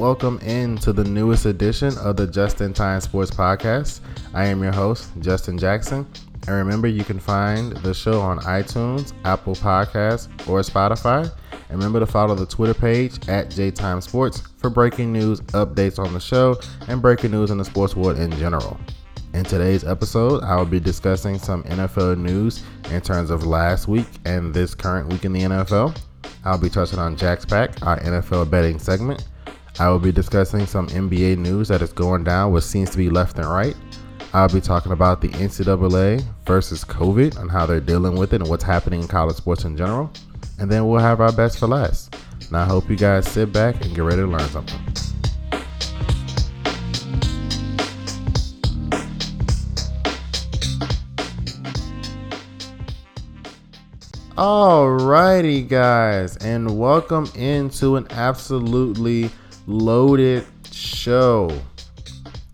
welcome into the newest edition of the Just in Time Sports Podcast. I am your host, Justin Jackson. And remember, you can find the show on iTunes, Apple Podcasts, or Spotify. And remember to follow the Twitter page at JTime Sports for breaking news, updates on the show, and breaking news in the sports world in general. In today's episode, I will be discussing some NFL news in terms of last week and this current week in the NFL. I'll be touching on Jack's Pack, our NFL betting segment. I will be discussing some NBA news that is going down, what seems to be left and right. I'll be talking about the NCAA versus COVID and how they're dealing with it and what's happening in college sports in general. And then we'll have our best for last. And I hope you guys sit back and get ready to learn something. Alrighty, guys, and welcome into an absolutely loaded show.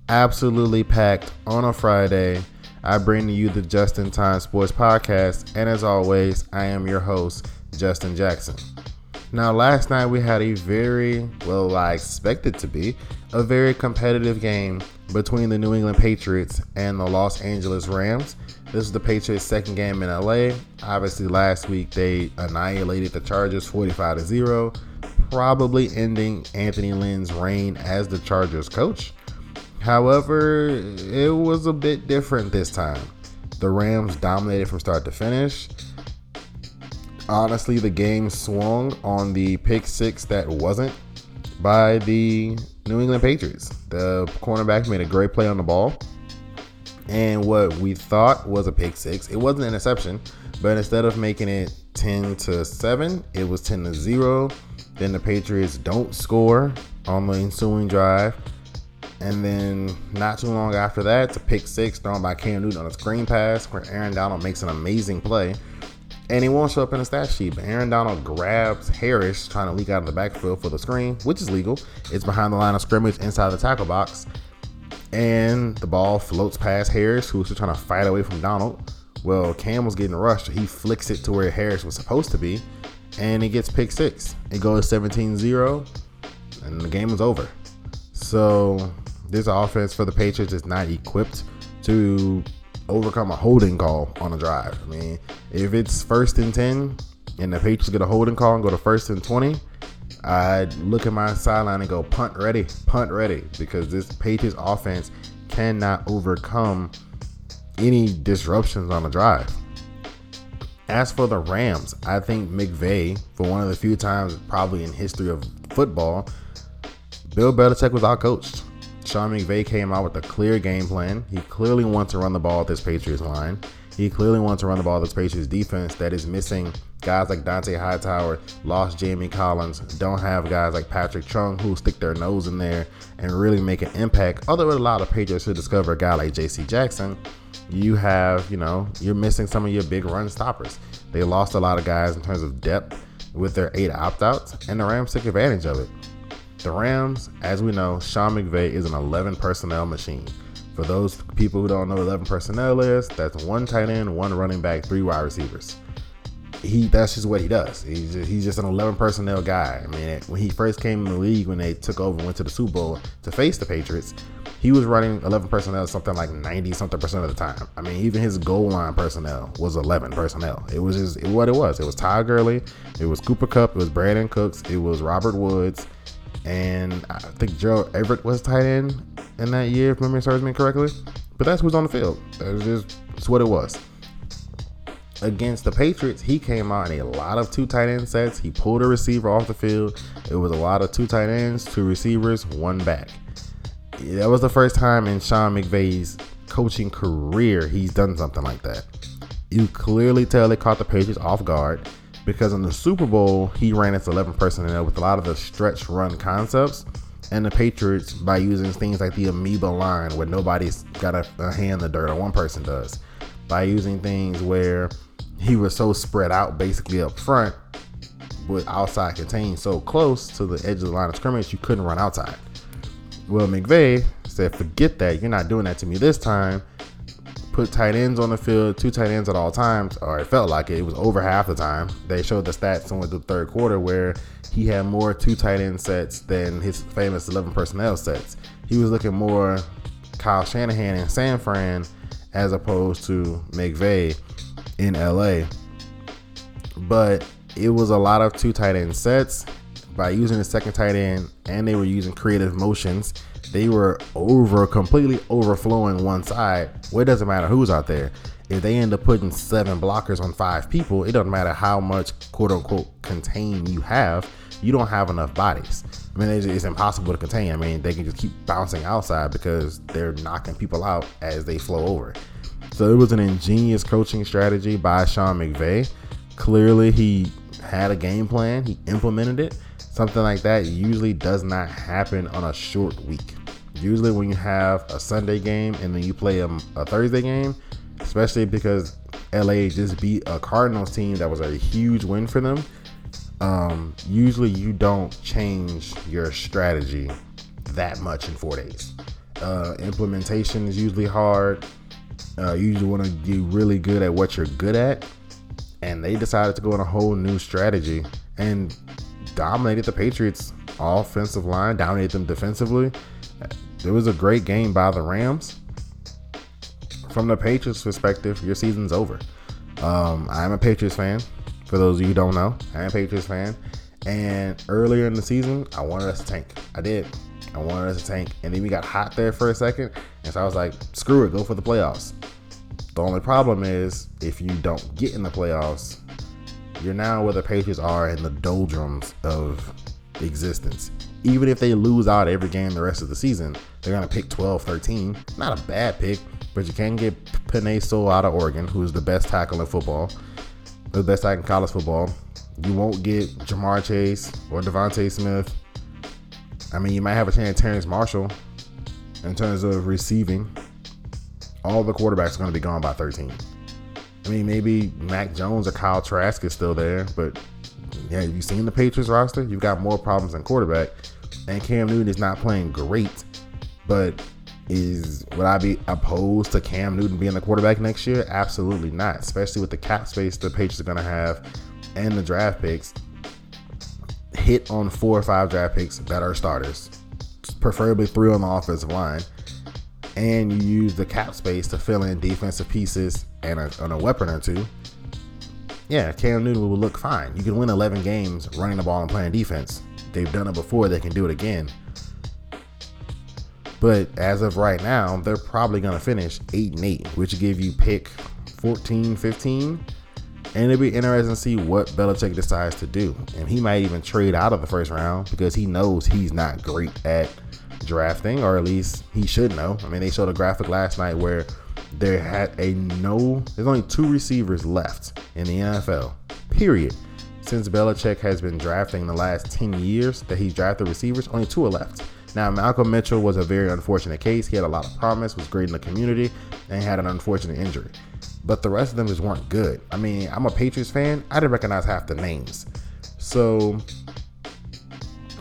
Absolutely packed on a Friday. I bring to you the Just in Time Sports Podcast, and as always, I am your host, Justin Jackson. Now, last night we had a very, well, I expected to be, a very competitive game between the New England Patriots and the Los Angeles Rams. This is the Patriots' second game in LA. Obviously, last week they annihilated the Chargers 45 to 0, probably ending Anthony Lynn's reign as the Chargers coach. However, it was a bit different this time. The Rams dominated from start to finish. Honestly, the game swung on the pick six that wasn't by the New England Patriots. The cornerback made a great play on the ball and what we thought was a pick six. It wasn't an interception, but instead of making it 10 to 7, it was 10 to 0. Then the Patriots don't score on the ensuing drive. And then not too long after that, it's a pick six thrown by Cam Newton on a screen pass where Aaron Donald makes an amazing play. And he won't show up in the stat sheet, but Aaron Donald grabs Harris trying to leak out of the backfield for the screen, which is legal. It's behind the line of scrimmage inside the tackle box and the ball floats past Harris, who's trying to fight away from Donald. Well, Cam was getting rushed. He flicks it to where Harris was supposed to be, and he gets pick six. It goes 17 0, and the game is over. So, this offense for the Patriots is not equipped to overcome a holding call on a drive. I mean, if it's first and 10 and the Patriots get a holding call and go to first and 20, I'd look at my sideline and go punt ready, punt ready, because this Patriots offense cannot overcome any disruptions on the drive. As for the Rams, I think McVay, for one of the few times probably in history of football, Bill Belichick was outcoached. Sean McVay came out with a clear game plan. He clearly wants to run the ball at this Patriots line. He clearly wants to run the ball at this Patriots defense that is missing guys like Dante Hightower, lost Jamie Collins, don't have guys like Patrick Chung who stick their nose in there and really make an impact. Although it allowed the Patriots to discover a guy like J.C. Jackson, you have, you know, you're missing some of your big run stoppers. They lost a lot of guys in terms of depth with their eight opt outs, and the Rams took advantage of it. The Rams, as we know, Sean McVay is an 11 personnel machine. For those people who don't know 11 personnel is, that's one tight end, one running back, three wide receivers he that's just what he does. He's just, he's just an 11 personnel guy. I mean, when he first came in the league, when they took over and went to the Super Bowl to face the Patriots, he was running 11 personnel something like 90 something percent of the time. I mean, even his goal line personnel was 11 personnel. It was just what it was. It was Ty Gurley, it was Cooper Kupp, it was Brandin Cooks, it was Robert Woods, and I think Joe Everett was tight end in that year, if memory serves me correctly. But that's who's on the field. That's just that's what it was against the Patriots, he came out in a lot of two tight end sets. He pulled a receiver off the field. It was a lot of two tight ends, two receivers, one back. That was the first time in Sean McVay's coaching career he's done something like that. You clearly tell it caught the Patriots off guard because in the Super Bowl, he ran its 11 personnel with a lot of the stretch run concepts. And the Patriots, by using things like the amoeba line where nobody's got a, a hand in the dirt, or one person does, by using things where he was so spread out basically up front with outside contained so close to the edge of the line of scrimmage you couldn't run outside. Well, McVay said, forget that. You're not doing that to me this time. Put tight ends on the field, two tight ends at all times, or it felt like it. It was over half the time. They showed the stats in the third quarter where he had more two tight end sets than his famous 11 personnel sets. He was looking more Kyle Shanahan and San Fran as opposed to McVay in LA. But it was a lot of two tight end sets. By using the second tight end and they were using creative motions, they were over completely overflowing one side. Well, it doesn't matter who's out there. If they end up putting seven blockers on five people, it doesn't matter how much quote unquote contain you have, you don't have enough bodies. I mean, it's, impossible to contain. I mean, they can just keep bouncing outside because they're knocking people out as they flow over. So it was an ingenious coaching strategy by Sean McVay. Clearly, he had a game plan, he implemented it. Something like that usually does not happen on a short week. Usually, when you have a Sunday game and then you play a, a Thursday game, especially because LA just beat a Cardinals team that was a huge win for them. Um, usually, you don't change your strategy that much in four days. Uh, implementation is usually hard. Uh, you usually want to get really good at what you're good at, and they decided to go on a whole new strategy and dominated the Patriots offensive line, dominated them defensively. It was a great game by the Rams from the Patriots perspective, your season's over. Um, I'm a Patriots fan. For those of you who don't know, I'm a Patriots fan. And earlier in the season, I wanted us to tank. I did. I wanted us to tank. And then we got hot there for a second. And so I was like, screw it, go for the playoffs. The only problem is if you don't get in the playoffs, you're now where the Patriots are in the doldrums of existence. Even if they lose out every game the rest of the season, they're going to pick 12 13. Not a bad pick, but you can get Sewell out of Oregon, who is the best tackle in football, the best tackle in college football. You won't get Ja'Marr Chase or DeVonta Smith. I mean, you might have a chance Terrence Marshall in terms of receiving. All the quarterbacks are going to be gone by 13. I mean, maybe Mac Jones or Kyle Trask is still there, but yeah, you've seen the Patriots roster. You've got more problems than quarterback, and Cam Newton is not playing great, but is would I be opposed to Cam Newton being the quarterback next year? Absolutely not. Especially with the cap space the Patriots are going to have and the draft picks. Hit on four or five draft picks that are starters, preferably three on the offensive line, and you use the cap space to fill in defensive pieces and a, and a weapon or two. Yeah, Cam Newton will look fine. You can win 11 games running the ball and playing defense. They've done it before. They can do it again. But as of right now, they're probably going to finish 8 and 8, which give you pick 14, 15. And it'll be interesting to see what Belichick decides to do. And he might even trade out of the first round because he knows he's not great at drafting, or at least he should know. I mean, they showed a graphic last night where there had a no, there's only two receivers left in the NFL, period. Since Belichick has been drafting the last 10 years that he's drafted receivers, only two are left. Now, Malcolm Mitchell was a very unfortunate case. He had a lot of promise, was great in the community, and had an unfortunate injury. But the rest of them just weren't good. I mean, I'm a Patriots fan. I didn't recognize half the names. So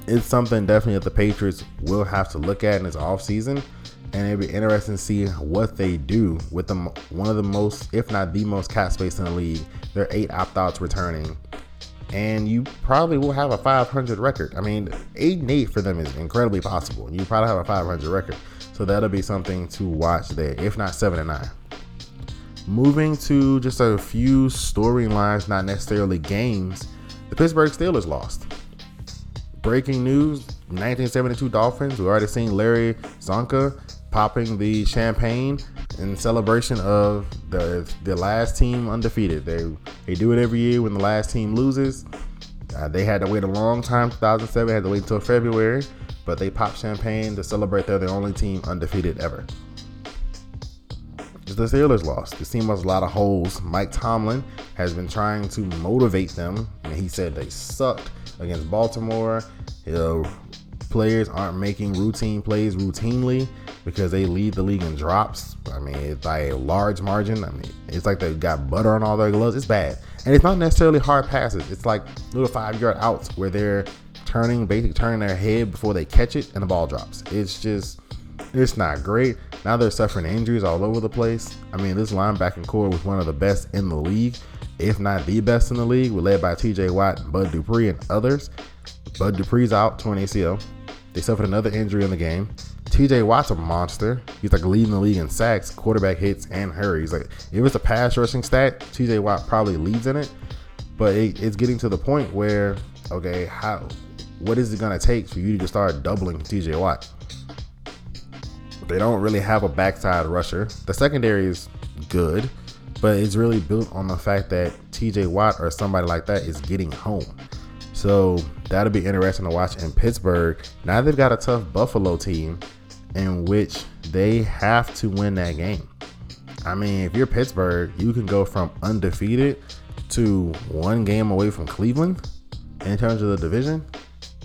it's something definitely that the Patriots will have to look at in this offseason. And it'd be interesting to see what they do with them. One of the most, if not the most, cap space in the league. There are eight opt outs returning and you probably will have a 500 record. I mean, eight and eight for them is incredibly possible. You probably have a 500 record, so that'll be something to watch there, if not seven and nine. Moving to just a few storylines, not necessarily games. The Pittsburgh Steelers lost. Breaking news: 1972 Dolphins. We already seen Larry Csonka popping the champagne in celebration of the the last team undefeated. They they do it every year when the last team loses. Uh, they had to wait a long time, 2007. Had to wait until February, but they popped champagne to celebrate they're the only team undefeated ever. The Steelers lost. The team has a lot of holes. Mike Tomlin has been trying to motivate them, and he said they sucked against Baltimore. You know, players aren't making routine plays routinely because they lead the league in drops. I mean, it's by a large margin. I mean, it's like they got butter on all their gloves. It's bad. And it's not necessarily hard passes. It's like little five yard outs where they're turning, basically turning their head before they catch it and the ball drops. It's just, it's not great. Now they're suffering injuries all over the place. I mean, this linebacking corps was one of the best in the league, if not the best in the league, We're led by TJ Watt, Bud Dupree, and others. Bud Dupree's out, torn ACL. They suffered another injury in the game. TJ Watt's a monster. He's like leading the league in sacks, quarterback hits, and hurries. Like if it's a pass rushing stat, TJ Watt probably leads in it. But it, it's getting to the point where, okay, how what is it gonna take for you to just start doubling TJ Watt? They don't really have a backside rusher. The secondary is good, but it's really built on the fact that TJ Watt or somebody like that is getting home. So that'll be interesting to watch in Pittsburgh. Now they've got a tough Buffalo team in which they have to win that game. I mean, if you're Pittsburgh, you can go from undefeated to one game away from Cleveland in terms of the division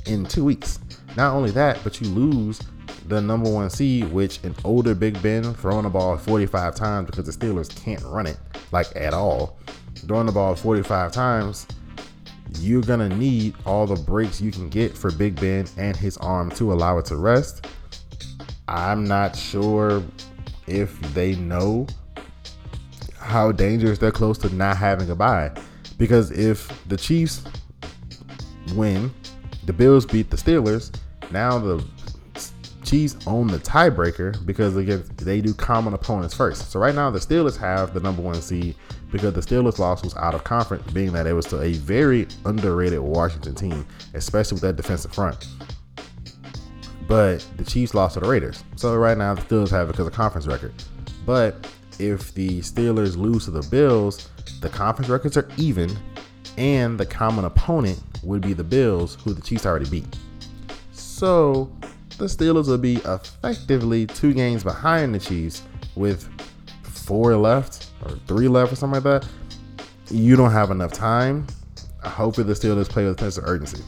in two weeks. Not only that, but you lose the number one seed, which an older Big Ben throwing the ball 45 times because the Steelers can't run it like at all. Throwing the ball 45 times, you're gonna need all the breaks you can get for Big Ben and his arm to allow it to rest. I'm not sure if they know how dangerous they're close to not having a bye. Because if the Chiefs win, the Bills beat the Steelers, now the Chiefs own the tiebreaker because again they do common opponents first. So right now the Steelers have the number one seed because the Steelers loss was out of conference, being that it was to a very underrated Washington team, especially with that defensive front. But the Chiefs lost to the Raiders. So right now the Steelers have it because of conference record. But if the Steelers lose to the Bills, the conference records are even, and the common opponent would be the Bills, who the Chiefs already beat. So the Steelers will be effectively two games behind the Chiefs with four left or three left or something like that. You don't have enough time. Hopefully, the Steelers play with a sense of urgency.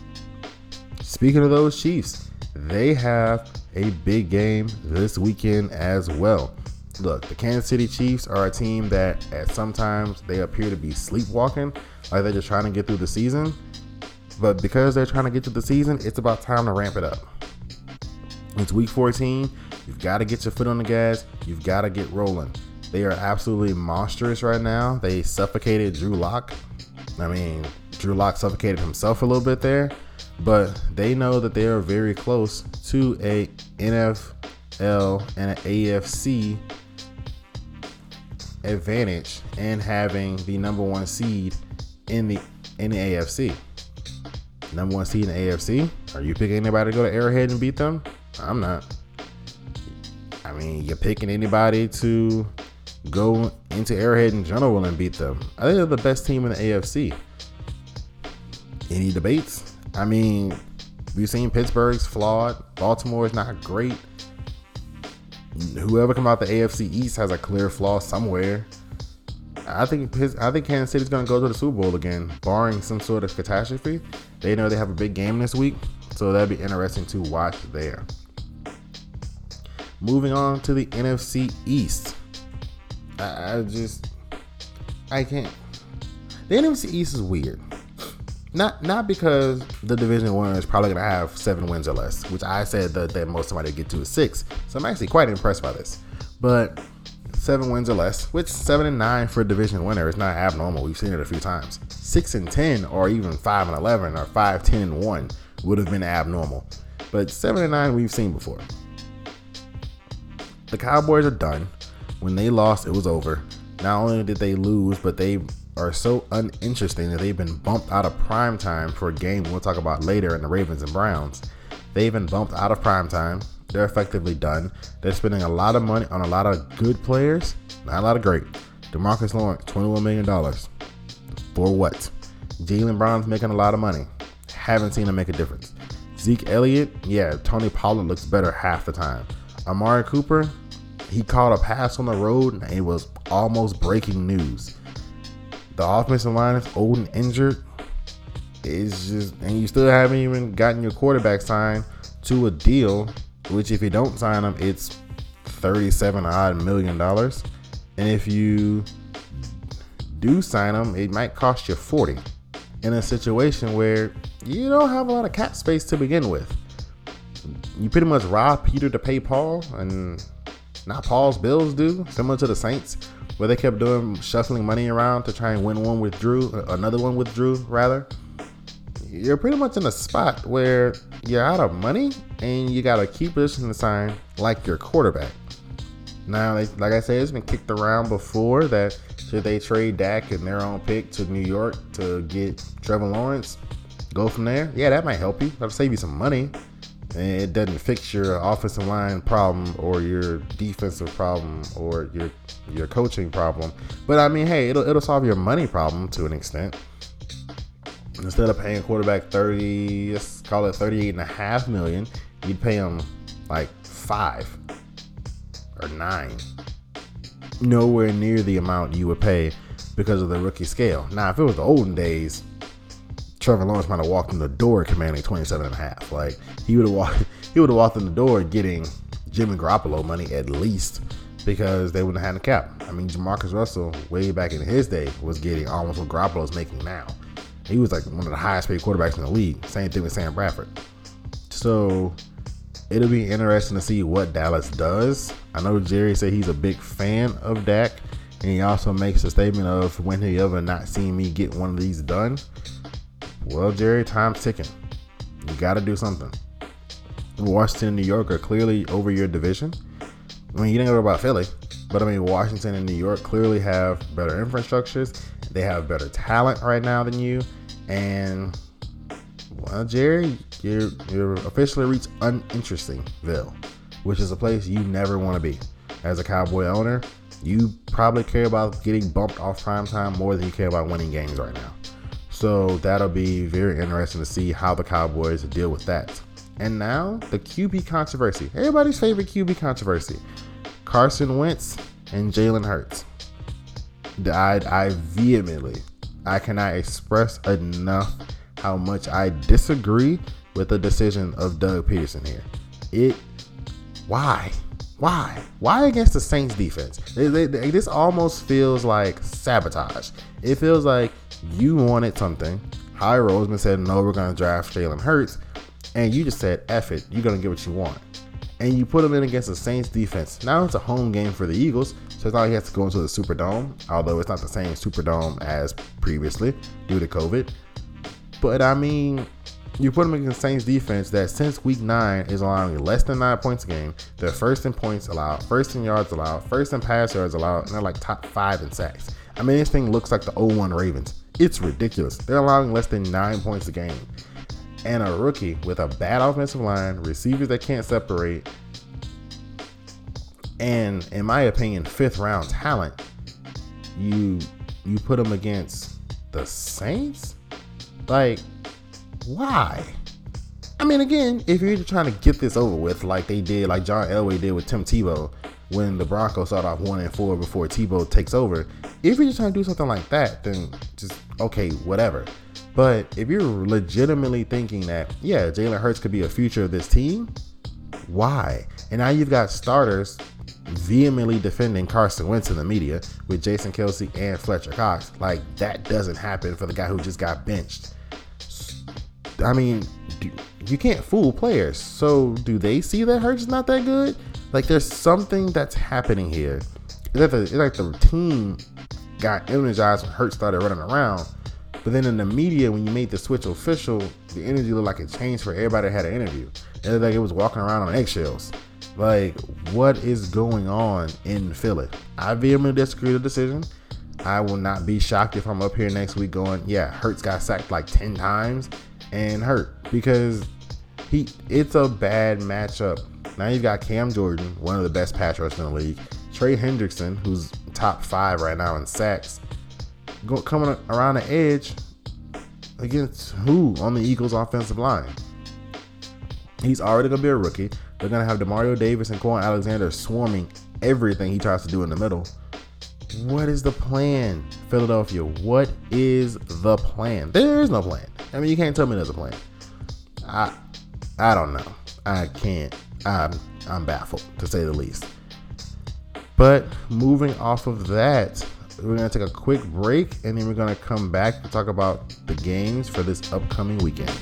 Speaking of those Chiefs, they have a big game this weekend as well. Look, the Kansas City Chiefs are a team that at sometimes they appear to be sleepwalking, like they're just trying to get through the season. But because they're trying to get through the season, it's about time to ramp it up. It's week 14. You've got to get your foot on the gas. You've got to get rolling. They are absolutely monstrous right now. They suffocated Drew Lock. I mean, Drew Lock suffocated himself a little bit there, but they know that they are very close to a NFL and an AFC advantage in having the number one seed in the in the AFC. Number one seed in the AFC. Are you picking anybody to go to Arrowhead and beat them? I'm not. I mean, you're picking anybody to go into Arrowhead in general and beat them. I think they're the best team in the AFC. Any debates? I mean, we've seen Pittsburgh's flawed. Baltimore is not great. Whoever come out the AFC East has a clear flaw somewhere. I think I think Kansas City's going to go to the Super Bowl again, barring some sort of catastrophe. They know they have a big game this week, so that'd be interesting to watch there. Moving on to the NFC East. I, I just I can't. The NFC East is weird. Not not because the division winner is probably gonna have seven wins or less, which I said that, that most somebody get to is six. So I'm actually quite impressed by this. But seven wins or less, which seven and nine for a division winner is not abnormal. We've seen it a few times. Six and ten, or even five and eleven, or five, ten and one would have been abnormal. But seven and nine we've seen before. The Cowboys are done. When they lost, it was over. Not only did they lose, but they are so uninteresting that they've been bumped out of prime time for a game we'll talk about later in the Ravens and Browns. They've been bumped out of prime time. They're effectively done. They're spending a lot of money on a lot of good players, not a lot of great. Demarcus Lawrence, $21 million. For what? Jalen Brown's making a lot of money. Haven't seen him make a difference. Zeke Elliott, yeah, Tony Pollard looks better half the time. Amari Cooper, he caught a pass on the road and it was almost breaking news. The offensive line is old and injured. It's just, and you still haven't even gotten your quarterback signed to a deal, which if you don't sign him, it's 37 odd million dollars. And if you do sign him, it might cost you 40 in a situation where you don't have a lot of cap space to begin with. You pretty much rob Peter to pay Paul, and not Paul's bills do, similar to the Saints, where they kept doing shuffling money around to try and win one with Drew, uh, another one with Drew, rather. you're pretty much in a spot where you're out of money and you got a key position to sign like your quarterback. Now, like I said, it's been kicked around before that should they trade Dak and their own pick to New York to get Trevor Lawrence, go from there? Yeah, that might help you. That'll save you some money. And it doesn't fix your offensive line problem or your defensive problem or your your coaching problem. But I mean, hey, it'll it'll solve your money problem to an extent. Instead of paying quarterback 30, let's call it 38 and a half million, you'd pay him like five or nine. Nowhere near the amount you would pay because of the rookie scale. Now, if it was the olden days, Trevor Lawrence might have walked in the door commanding 27 and a half. Like he would have walked he would have walked in the door getting Jimmy Garoppolo money at least because they wouldn't have had a cap. I mean, Jamarcus Russell, way back in his day, was getting almost what Garoppolo's making now. He was like one of the highest paid quarterbacks in the league. Same thing with Sam Bradford. So it'll be interesting to see what Dallas does. I know Jerry said he's a big fan of Dak, and he also makes a statement of when he ever not seen me get one of these done. Well, Jerry, time's ticking. You got to do something. Washington and New York are clearly over your division. I mean, you didn't know about Philly, but I mean, Washington and New York clearly have better infrastructures. They have better talent right now than you, and well, Jerry, you're you're officially reached uninterestingville, which is a place you never want to be. As a Cowboy owner, you probably care about getting bumped off prime time more than you care about winning games right now. So that'll be very interesting to see how the Cowboys deal with that. And now the QB controversy. Everybody's favorite QB controversy. Carson Wentz and Jalen Hurts. I, I vehemently, I cannot express enough how much I disagree with the decision of Doug Pederson here. It, why? Why? Why against the Saints defense? They, they, they, this almost feels like sabotage. It feels like you wanted something. Howie Roseman said, no, we're going to draft Jalen Hurts. And you just said, F it, you're going to get what you want. And you put him in against the Saints defense. Now it's a home game for the Eagles, so it's not like he has to go into the Superdome, although it's not the same Superdome as previously due to COVID. But I mean, you put them against Saints defense that since week nine is allowing less than nine points a game. They're first in points allowed, first in yards allowed, first in pass yards allowed, and they're like top five in sacks. I mean, this thing looks like the 0-1 Ravens. It's ridiculous. They're allowing less than nine points a game. And a rookie with a bad offensive line, receivers that can't separate, and in my opinion, fifth round talent, you you put them against the Saints? Like, why? I mean, again, if you're trying to get this over with, like they did, like John Elway did with Tim Tebow, when the Broncos start off one and four before Tebow takes over, if you're just trying to do something like that, then just okay, whatever. But if you're legitimately thinking that, yeah, Jalen Hurts could be a future of this team, why? And now you've got starters vehemently defending Carson Wentz in the media with Jason Kelce and Fletcher Cox. Like that doesn't happen for the guy who just got benched. I mean, you can't fool players. So do they see that Hurts is not that good? Like there's something that's happening here. It's like the, it's like the team got energized when Hurts started running around. But then in the media, when you made the switch official, the energy looked like it changed for everybody that had an interview. It looked like it was walking around on eggshells. Like, what is going on in Philly? I vehemently disagree with the decision. I will not be shocked if I'm up here next week going, yeah, Hurts got sacked like 10 times and hurt because he it's a bad matchup. Now you've got Cam Jordan, one of the best pass rushers in the league, Trey Hendrickson, who's top five right now in sacks, go, coming around the edge against who on the Eagles' offensive line? He's already gonna be a rookie. They're gonna have Demario Davis and Kwon Alexander swarming everything he tries to do in the middle. What is the plan, Philadelphia? What is the plan? There is no plan. I mean, you can't tell me there's a plan. I, I don't know. I can't. I'm, I'm baffled to say the least. But moving off of that, we're gonna take a quick break, and then we're gonna come back to talk about the games for this upcoming weekend.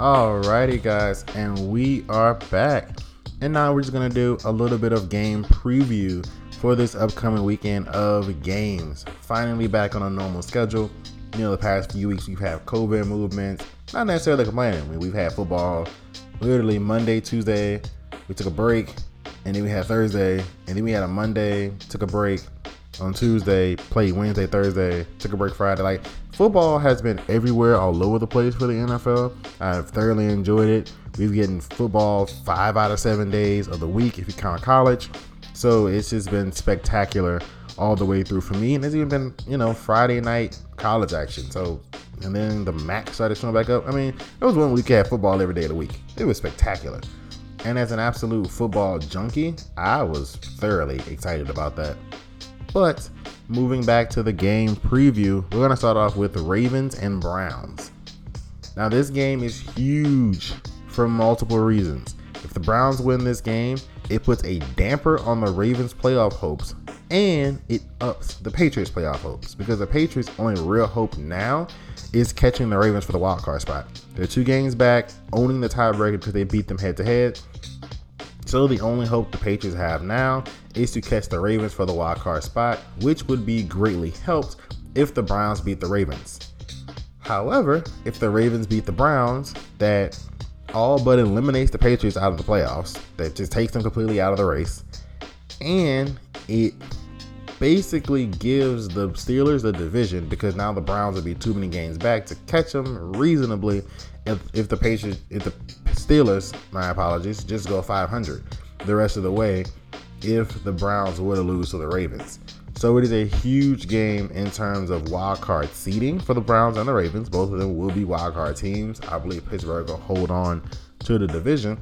Alrighty, guys, and we are back. And now we're just to do a little bit of game preview for this upcoming weekend of games. Finally back on a normal schedule. You know, the past few weeks we've had COVID movements. Not necessarily complaining. I mean, we've had football literally Monday, Tuesday. We took a break. And then we had Thursday. And then we had a Monday, took a break on Tuesday, played Wednesday, Thursday, took a break Friday. Like football has been everywhere, all over the place for the NFL. I've thoroughly enjoyed it. We've getting football five out of seven days of the week if you count college. So it's just been spectacular all the way through for me. And it's even been, you know, Friday night college action. So, and then the MAC started showing back up. I mean, it was one week had football every day of the week. It was spectacular. And as an absolute football junkie, I was thoroughly excited about that. But moving back to the game preview, we're going to start off with Ravens and Browns. Now, this game is huge for multiple reasons. If the Browns win this game, it puts a damper on the Ravens' playoff hopes and it ups the Patriots' playoff hopes because the Patriots' only real hope now is catching the Ravens for the wild card spot. They're two games back, owning the tiebreaker because they beat them head to head. So the only hope the Patriots have now is to catch the Ravens for the wild card spot, which would be greatly helped if the Browns beat the Ravens. However, if the Ravens beat the Browns, that all but eliminates the Patriots out of the playoffs. That just takes them completely out of the race. And it basically gives the Steelers the division because now the Browns would be too many games back to catch them reasonably if, if the Patriots, if the Steelers, my apologies, just go 500 the rest of the way if the Browns were to lose to the Ravens. So it is a huge game in terms of wild card seeding for the Browns and the Ravens. Both of them will be wild card teams. I believe Pittsburgh will hold on to the division.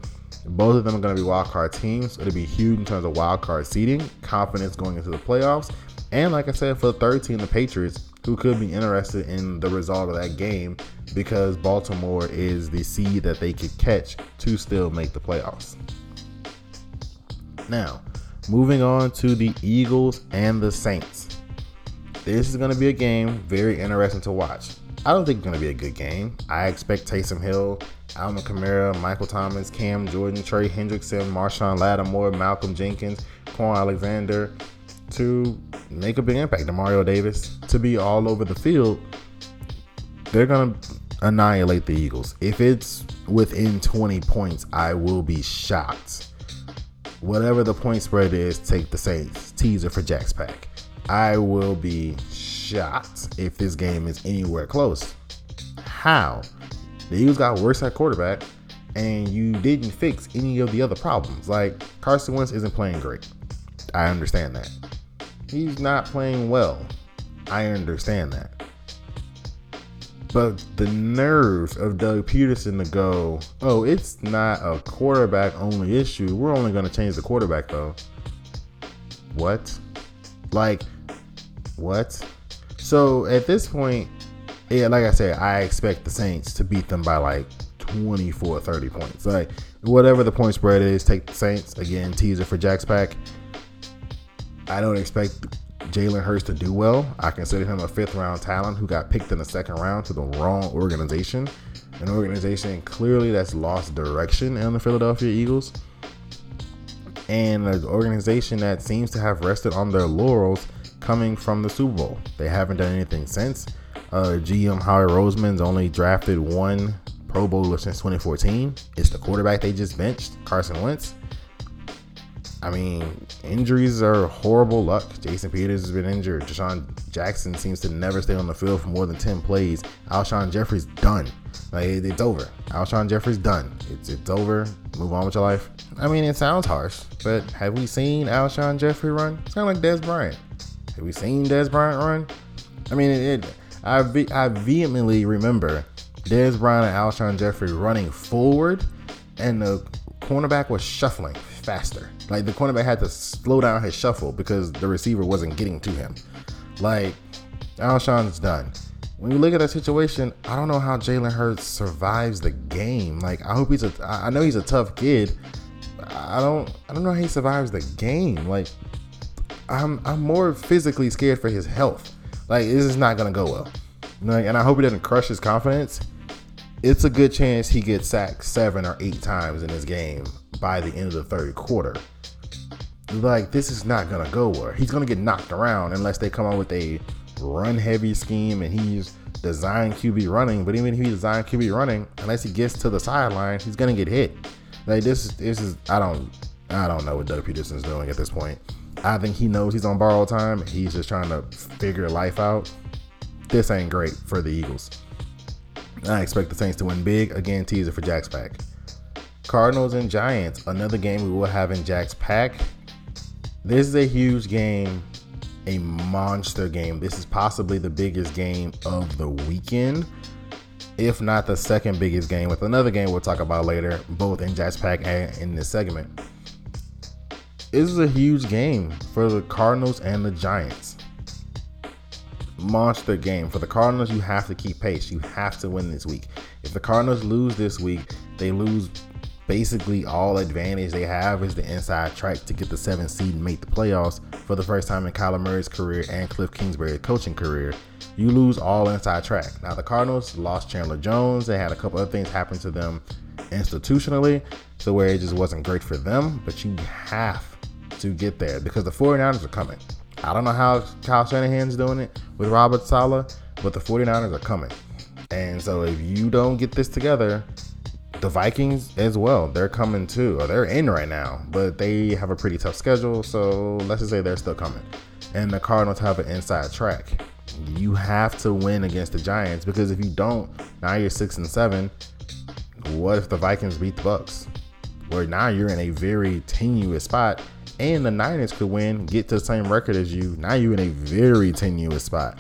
Both of them are going to be wild card teams. It'll be huge in terms of wild card seeding, confidence going into the playoffs, and like I said, for the third team, the Patriots, who could be interested in the result of that game because Baltimore is the seed that they could catch to still make the playoffs. Now, Moving on to the Eagles and the Saints. This is going to be a game very interesting to watch. I don't think it's going to be a good game. I expect Taysom Hill, Alvin Kamara, Michael Thomas, Cam Jordan, Trey Hendrickson, Marshon Lattimore, Malcolm Jenkins, Kwon Alexander to make a big impact. Demario Davis to be all over the field. They're to annihilate the Eagles. If it's within 20 points, I will be shocked whatever the point spread is, take the Saints. Teaser for Jack's Pack. I will be shocked if this game is anywhere close. How? The Eagles got worse at quarterback, and you didn't fix any of the other problems. Like Carson Wentz isn't playing great. I understand that. He's not playing well. I understand that. But the nerves of Doug Pederson to go, oh, it's not a quarterback only issue. We're only going to change the quarterback though. What? Like, what? So at this point, yeah, like I said, I expect the Saints to beat them by like 24, 30 points. Like, whatever the point spread is, take the Saints. Again, teaser for Jack's Pack. I don't expect Jalen Hurts to do well. I consider him a fifth round talent who got picked in the second round to the wrong organization. An organization clearly that's lost direction in the Philadelphia Eagles. And an organization that seems to have rested on their laurels coming from the Super Bowl. They haven't done anything since. Uh, GM Howie Roseman's only drafted one Pro Bowler since 2014. It's the quarterback they just benched, Carson Wentz. I mean, injuries are horrible luck. Jason Peters has been injured. DeSean Jackson seems to never stay on the field for more than 10 plays. Alshon Jeffery's done. Like, it's over. Alshon Jeffery's done. It's, it's over. Move on with your life. I mean, it sounds harsh, but have we seen Alshon Jeffery run? Of like Dez Bryant. Have we seen Dez Bryant run? I mean, it, it I, ve- I vehemently remember Dez Bryant and Alshon Jeffery running forward, and the cornerback was shuffling faster. Like the cornerback had to slow down his shuffle because the receiver wasn't getting to him. Like Alshon's done. When you look at that situation, I don't know how Jalen Hurts survives the game. Like I hope he's a. I know he's a tough kid. I don't. I don't know how he survives the game. Like I'm. I'm more physically scared for his health. Like this is not gonna go well. Like, and I hope he doesn't crush his confidence it's a good chance he gets sacked seven or eight times in this game by the end of the third quarter. Like this is not gonna go where he's gonna get knocked around unless they come up with a run heavy scheme and he's designed QB running. But even if he designed QB running, unless he gets to the sideline, he's gonna get hit. Like this, this is I don't I don't know what Doug Pederson's doing at this point. I think he knows he's on borrowed time. He's just trying to figure life out. This ain't great for the Eagles. I expect the Saints to win big. Again, teaser for Jack's Pack. Cardinals and Giants, another game we will have in Jack's Pack. This is a huge game, a monster game. This is possibly the biggest game of the weekend, if not the second biggest game, with another game we'll talk about later, both in Jack's Pack and in this segment. This is a huge game for the Cardinals and the Giants. Monster game. For the Cardinals, you have to keep pace. You have to win this week. If the Cardinals lose this week, they lose basically all advantage they have is the inside track to get the seventh seed and make the playoffs for the first time in Kyler Murray's career and Cliff Kingsbury's coaching career. You lose all inside track. Now the Cardinals lost Chandler Jones. They had a couple other things happen to them institutionally, so where it just wasn't great for them. But you have to get there because the 49ers are coming. I don't know how Kyle Shanahan's doing it with Robert Saleh, but the 49ers are coming. And so if you don't get this together, the Vikings as well, they're coming too, or they're in right now, but they have a pretty tough schedule. So let's just say they're still coming. And the Cardinals have an inside track. You have to win against the Giants because if you don't, now you're six and seven. What if the Vikings beat the Bucks? Where now you're in a very tenuous spot, and the Niners could win, get to the same record as you. Now you're in a very tenuous spot.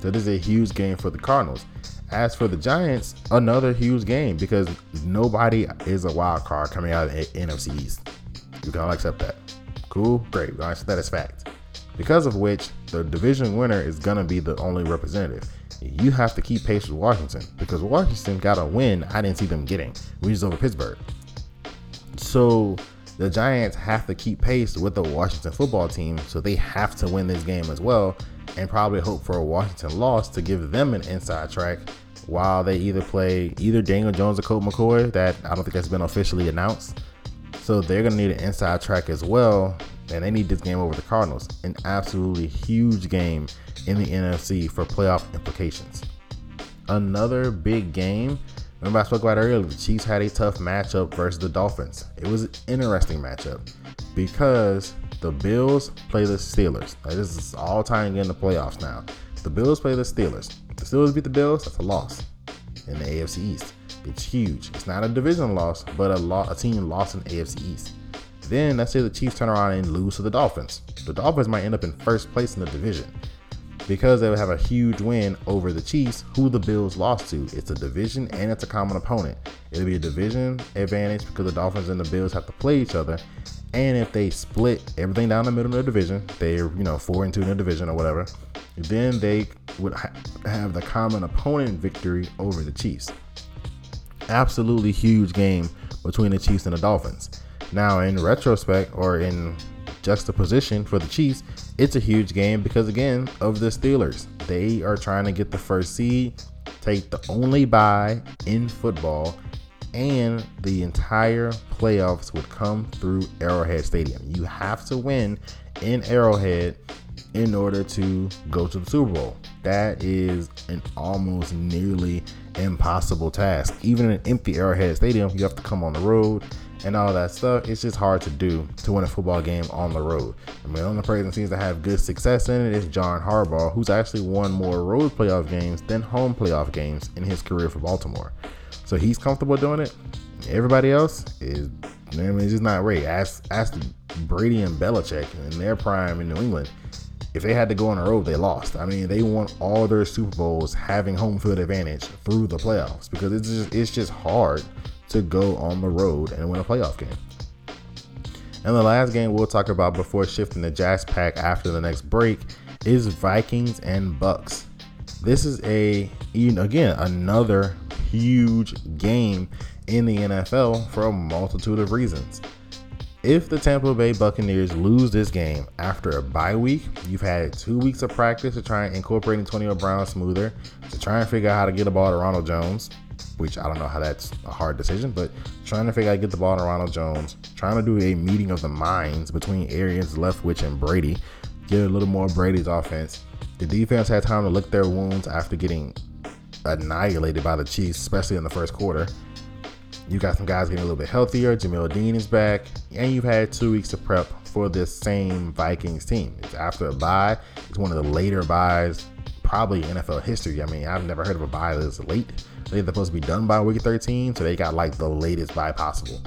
So this is a huge game for the Cardinals. As for the Giants, another huge game because nobody is a wild card coming out of the NFC East. You can all accept that. Cool, great. We fact. Because of which, the division winner is gonna be the only representative. You have to keep pace with Washington because Washington got a win I didn't see them getting, which is over Pittsburgh. So the Giants have to keep pace with the Washington football team, so they have to win this game as well and probably hope for a Washington loss to give them an inside track while they either play either Daniel Jones or Colt McCoy. That I don't think that's been officially announced. So they're gonna need an inside track as well, and they need this game over the Cardinals. An absolutely huge game in the NFC for playoff implications. Another big game. Remember I spoke about earlier, the Chiefs had a tough matchup versus the Dolphins. It was an interesting matchup because the Bills play the Steelers. Like, this is all tying in the playoffs now. The Bills play the Steelers. The Steelers beat the Bills, that's a loss in the AFC East. It's huge. It's not a division loss, but a, lo- a team lost in AFC East. Then let's say the Chiefs turn around and lose to the Dolphins. The Dolphins might end up in first place in the division because they would have a huge win over the Chiefs, who the Bills lost to. It's a division and it's a common opponent. It'll be a division advantage because the Dolphins and the Bills have to play each other, and if they split everything down the middle of the division, they're, you know, four and two in the division or whatever, then they would ha- have the common opponent victory over the Chiefs. Absolutely huge game between the Chiefs and the Dolphins. Now, in retrospect or in juxtaposition for the Chiefs, it's a huge game because, again, of the Steelers. They are trying to get the first seed, take the only bye in football, and the entire playoffs would come through Arrowhead Stadium. You have to win in Arrowhead in order to go to the Super Bowl. That is an almost nearly impossible task. Even in an empty Arrowhead Stadium, you have to come on the road and all that stuff. It's just hard to do to win a football game on the road. I mean, the only person seems to have good success in it is John Harbaugh, who's actually won more road playoff games than home playoff games in his career for Baltimore. So he's comfortable doing it. Everybody else is, I mean, it's just not right. Ask, ask Brady and Belichick in their prime in New England. If they had to go on the road, they lost. I mean, they won all their Super Bowls having home field advantage through the playoffs because it's just it's just hard to go on the road and win a playoff game. And the last game we'll talk about before shifting the Jack's Pack after the next break is Vikings and Bucks. This is a again another huge game in the NFL for a multitude of reasons. If the Tampa Bay Buccaneers lose this game after a bye week, you've had two weeks of practice to try and incorporate Antonio Brown smoother, to try and figure out how to get a ball to Ronald Jones. Which I don't know how that's a hard decision, but trying to figure out get the ball to Ronald Jones, trying to do a meeting of the minds between Arians, Leftwich, and Brady, get a little more Brady's offense. The defense had time to lick their wounds after getting annihilated by the Chiefs, especially in the first quarter. You got some guys getting a little bit healthier. Jamel Dean is back, and you've had two weeks to prep for this same Vikings team. It's after a bye. It's one of the later byes, probably NFL history. I mean, I've never heard of a bye this late. They're supposed to be done by week 13, so they got like the latest bye possible.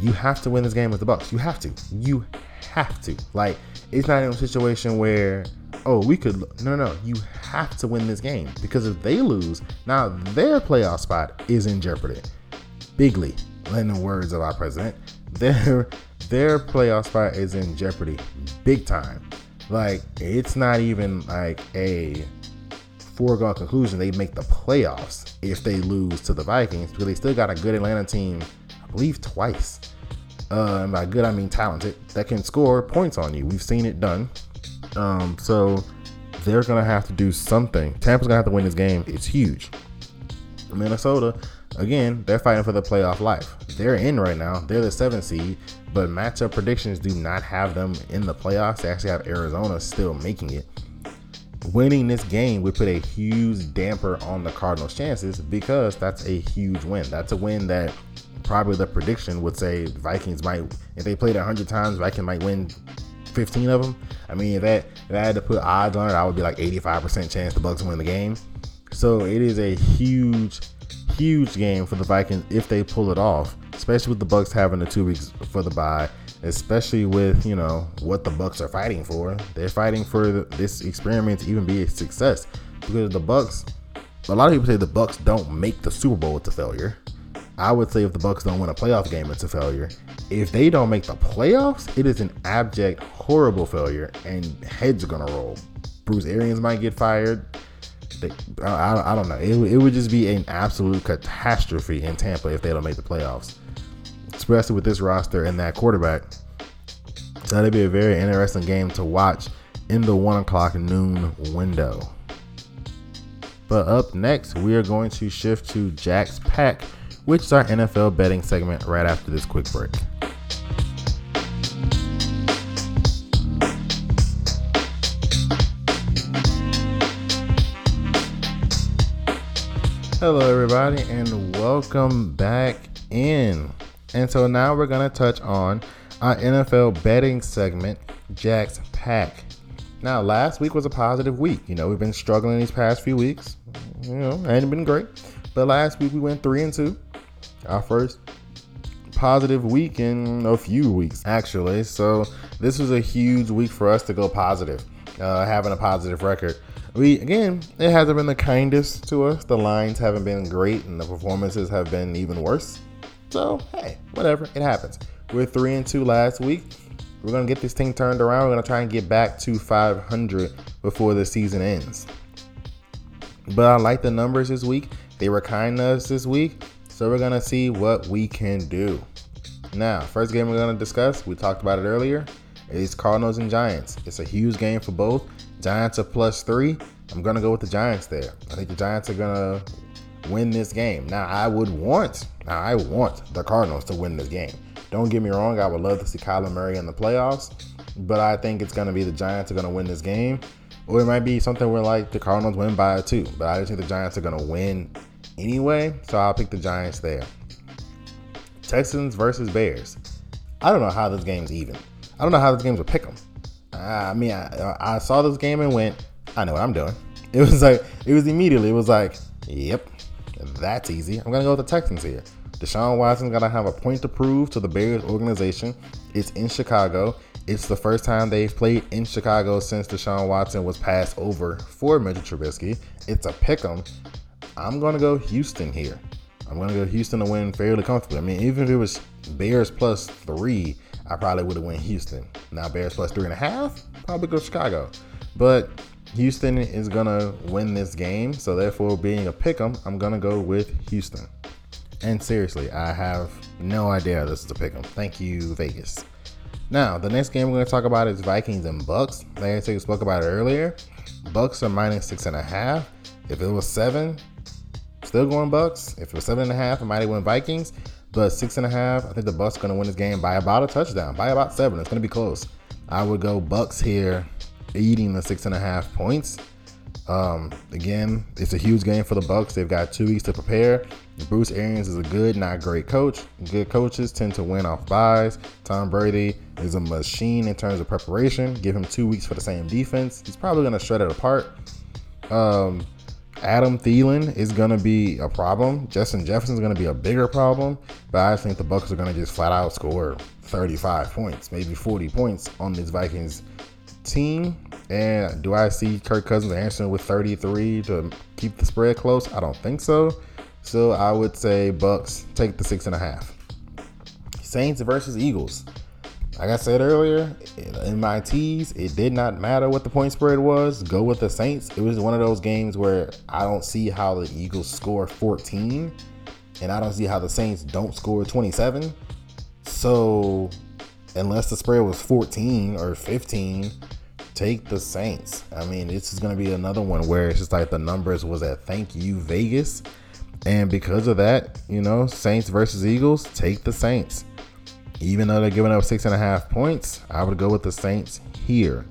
You have to win this game with the Bucs. You have to. You have to. Like, it's not in a situation where oh, we could. No, no, you have to win this game because if they lose, now their playoff spot is in jeopardy. Bigly, in the words of our president, their their playoff spot is in jeopardy, big time. Like it's not even like a foregone conclusion they make the playoffs if they lose to the Vikings because they still got a good Atlanta team, I believe twice. Uh, and by good I mean talented that can score points on you. We've seen it done. Um, so they're gonna have to do something. Tampa's gonna have to win this game. It's huge. Minnesota, again, they're fighting for the playoff life. They're in right now. They're the seventh seed, but matchup predictions do not have them in the playoffs. They actually have Arizona still making it. Winning this game would put a huge damper on the Cardinals' chances because that's a huge win. That's a win that probably the prediction would say Vikings might, if they played 100 times, Vikings might win 15 of them. I mean, if that if I had to put odds on it, I would be like 85% chance the Bucs win the game. So it is a huge, huge game for the Vikings if they pull it off, especially with the Bucs having the two weeks for the bye. Especially with you know what the Bucs are fighting for, they're fighting for this experiment to even be a success. Because the Bucs, a lot of people say the Bucs don't make the Super Bowl, it's a failure. I would say if the Bucs don't win a playoff game, it's a failure. If they don't make the playoffs, it is an abject, horrible failure, and heads are gonna roll. Bruce Arians might get fired. They, I, I, don't know. It, it would just be an absolute catastrophe in Tampa if they don't make the playoffs, especially with this roster and that quarterback. So that'd be a very interesting game to watch in the one o'clock noon window. But up next, we are going to shift to Jack's Pack which is our NFL betting segment right after this quick break. Hello, everybody, and welcome back in. And so now we're going to touch on our NFL betting segment, Jack's Pack. Now, last week was a positive week. You know, we've been struggling these past few weeks. You know, it ain't been great. But last week we went three and two our first positive week in a few weeks, actually. So this was a huge week for us to go positive, uh, having a positive record. We again, it hasn't been the kindest to us. The lines haven't been great, and the performances have been even worse. So hey, whatever, it happens. We're three and two last week. We're gonna get this thing turned around. We're gonna try and get back to 500 before the season ends. But I like the numbers this week. They were kind to us this week. So we're gonna see what we can do. Now, first game we're gonna discuss, we talked about it earlier, is Cardinals and Giants. It's a huge game for both. Giants are plus three. I'm gonna go with the Giants there. I think the Giants are gonna win this game. Now, I would want, I want the Cardinals to win this game. Don't get me wrong, I would love to see Kyler Murray in the playoffs, but I think it's gonna be the Giants are gonna win this game. Or it might be something where like the Cardinals win by two, but I just think the Giants are gonna win anyway, so I'll pick the Giants there. Texans versus Bears. I don't know how this game's even. I don't know how this game's a pick 'em. I mean, I, I saw this game and went, I know what I'm doing. It was like, it was immediately, it was like, yep, that's easy. I'm gonna go with the Texans here. Deshaun Watson's gonna have a point to prove to the Bears organization. It's in Chicago. It's the first time they've played in Chicago since Deshaun Watson was passed over for Mitchell Trubisky. It's a pick 'em. I'm going to go Houston here. I'm going to go Houston to win fairly comfortably. I mean, even if it was Bears plus three, I probably would have went Houston. Now Bears plus three and a half, probably go Chicago. But Houston is gonna win this game, so therefore, being a pick 'em, I'm gonna go with Houston. And seriously, I have no idea this is a pick 'em. Thank you, Vegas. Now, the next game we're gonna talk about is Vikings and Bucs. Like I spoke about it earlier. Bucs are minus six and a half. If it was seven, still going Bucs. If it was seven and a half, I might have went Vikings. But six and a half, I think the Bucs going to win this game by about a touchdown, by about seven. It's going to be close. I would go Bucs here, eating the six and a half points. Um, again, it's a huge game for the Bucs. They've got two weeks to prepare. Bruce Arians is a good, not great coach. Good coaches tend to win off byes. Tom Brady is a machine in terms of preparation. Give him two weeks for the same defense. He's probably going to shred it apart. Um, Adam Thielen is going to be a problem. Justin Jefferson is going to be a bigger problem. But I think the Bucs are going to just flat out score 35 points, maybe 40 points on this Vikings team. And do I see Kirk Cousins answering with 33 to keep the spread close? I don't think so. So I would say Bucs take the six and a half. Saints versus Eagles. Like I said earlier, in my teas, it did not matter what the point spread was. Go with the Saints. It was one of those games where I don't see how the Eagles score 14, and I don't see how the Saints don't score 27. So, unless the spread was 14 or 15, take the Saints. I mean, this is going to be another one where it's just like the numbers was at thank you Vegas. And because of that, you know, Saints versus Eagles, take the Saints. Even though they're giving up six and a half points, I would go with the Saints here.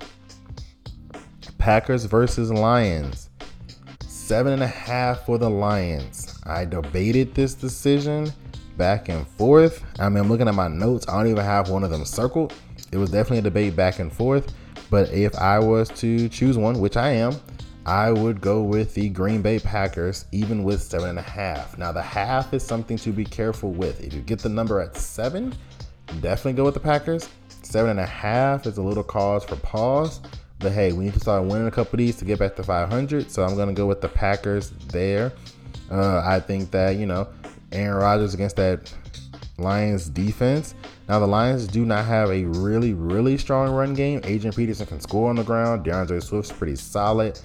Packers versus Lions. Seven and a half for the Lions. I debated this decision back and forth. I mean, I'm looking at my notes. I don't even have one of them circled. It was definitely a debate back and forth. But if I was to choose one, which I am, I would go with the Green Bay Packers, even with seven and a half. Now, the half is something to be careful with. If you get the number at seven, definitely go with the Packers. Seven and a half is a little cause for pause. But hey, we need to start winning a couple of these to get back to 500. So I'm going to go with the Packers there. Uh, I think that, you know, Aaron Rodgers against that Lions defense. Now, the Lions do not have a really, really strong run game. Adrian Peterson can score on the ground. D'Andre Swift's pretty solid.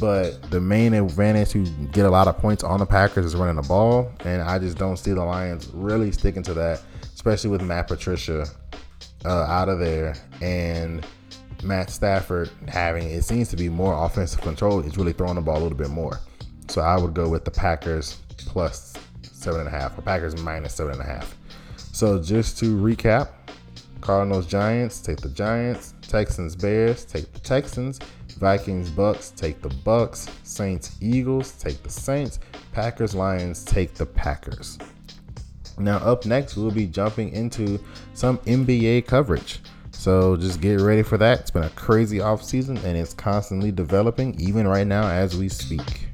But the main advantage to get a lot of points on the Packers is running the ball. And I just don't see the Lions really sticking to that especially with Matt Patricia uh, out of there and Matt Stafford having it seems to be more offensive control. He's really throwing the ball a little bit more. So I would go with the Packers plus seven and a half, or Packers minus seven and a half. So just to recap, Cardinals Giants, take the Giants. Texans Bears, take the Texans. Vikings Bucs, take the Bucs. Saints Eagles, take the Saints. Packers Lions, take the Packers. Now, up next, we'll be jumping into some NBA coverage. So just get ready for that. It's been a crazy off season and it's constantly developing, even right now as we speak.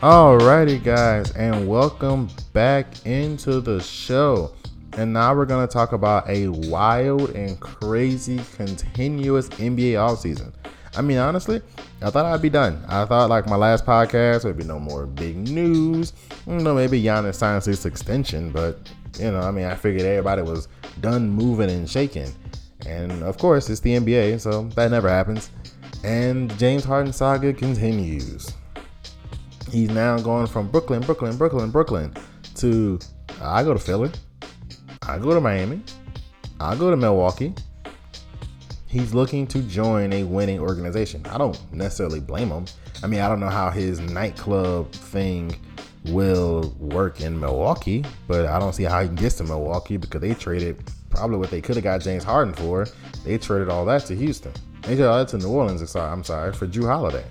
Alrighty, guys, and welcome back into the show. And now we're going to talk about a wild and crazy continuous NBA offseason. I mean, honestly, I thought I'd be done. I thought like my last podcast would be no more big news. You know, maybe Giannis signs his extension, but you know, I mean, I figured everybody was done moving and shaking. And of course, it's the NBA, so that never happens. And James Harden saga continues. He's now going from Brooklyn, Brooklyn, Brooklyn, Brooklyn to I go to Philly. I go to Miami. I go to Milwaukee. He's looking to join a winning organization. I don't necessarily blame him. I mean, I don't know how his nightclub thing will work in Milwaukee, but I don't see how he gets to Milwaukee because they traded probably what they could have got James Harden for. They traded all that to Houston. They traded all that to New Orleans. I'm sorry for Jrue Holiday.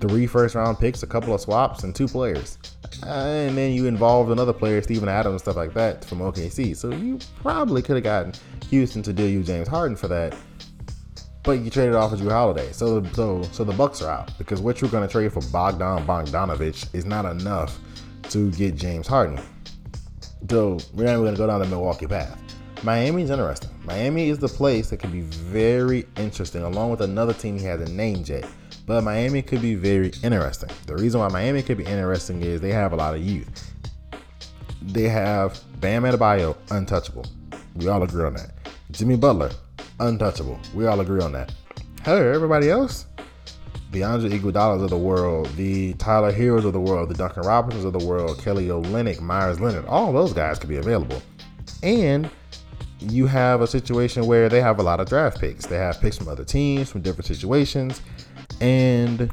Three first round picks, a couple of swaps, and two players. Uh, and then you involved another player, Steven Adams, stuff like that from OKC. So you probably could have gotten Houston to deal you James Harden for that, but you traded off of Jrue Holiday. So so so the Bucks are out because what you're going to trade for Bogdan Bogdanovich is not enough to get James Harden. So we're not even going to go down the Milwaukee path. Miami's interesting. Miami is the place that can be very interesting, along with another team he hasn't named yet. But Miami could be very interesting. The reason why Miami could be interesting is they have a lot of youth. They have Bam Adebayo, untouchable. We all agree on that. Jimmy Butler, untouchable. We all agree on that. Hey, everybody else, the Andre Iguodala's of the world, the Tyler Herros of the world, the Duncan Robinsons of the world, Kelly Olynyk, Meyers Leonard, all those guys could be available. And you have a situation where they have a lot of draft picks. They have picks from other teams, from different situations, and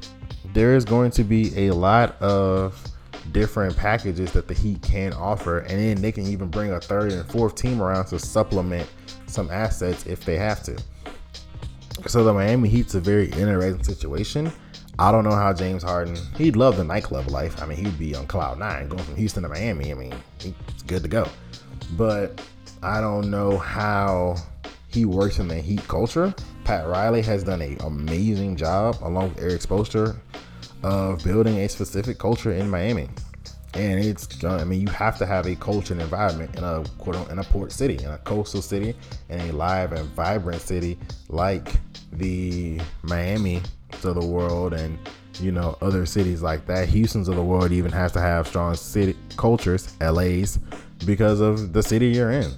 there is going to be a lot of different packages that the Heat can offer, and then they can even bring a third and fourth team around to supplement some assets if they have to. So the Miami Heat's a very interesting situation. I don't know how James Harden. He'd love the nightclub life. I mean, he'd be on cloud nine going from Houston to Miami. I mean, he's good to go. But I don't know how he works in the Heat culture. Pat Riley has done an amazing job, along with Erik Spoelstra, of building a specific culture in Miami. And it's, I mean, you have to have a culture and environment in a quote in a port city, in a coastal city, in a live and vibrant city like the Miami of the world, and you know other cities like that. Houston's of the world even has to have strong city cultures, LA's, because of the city you're in.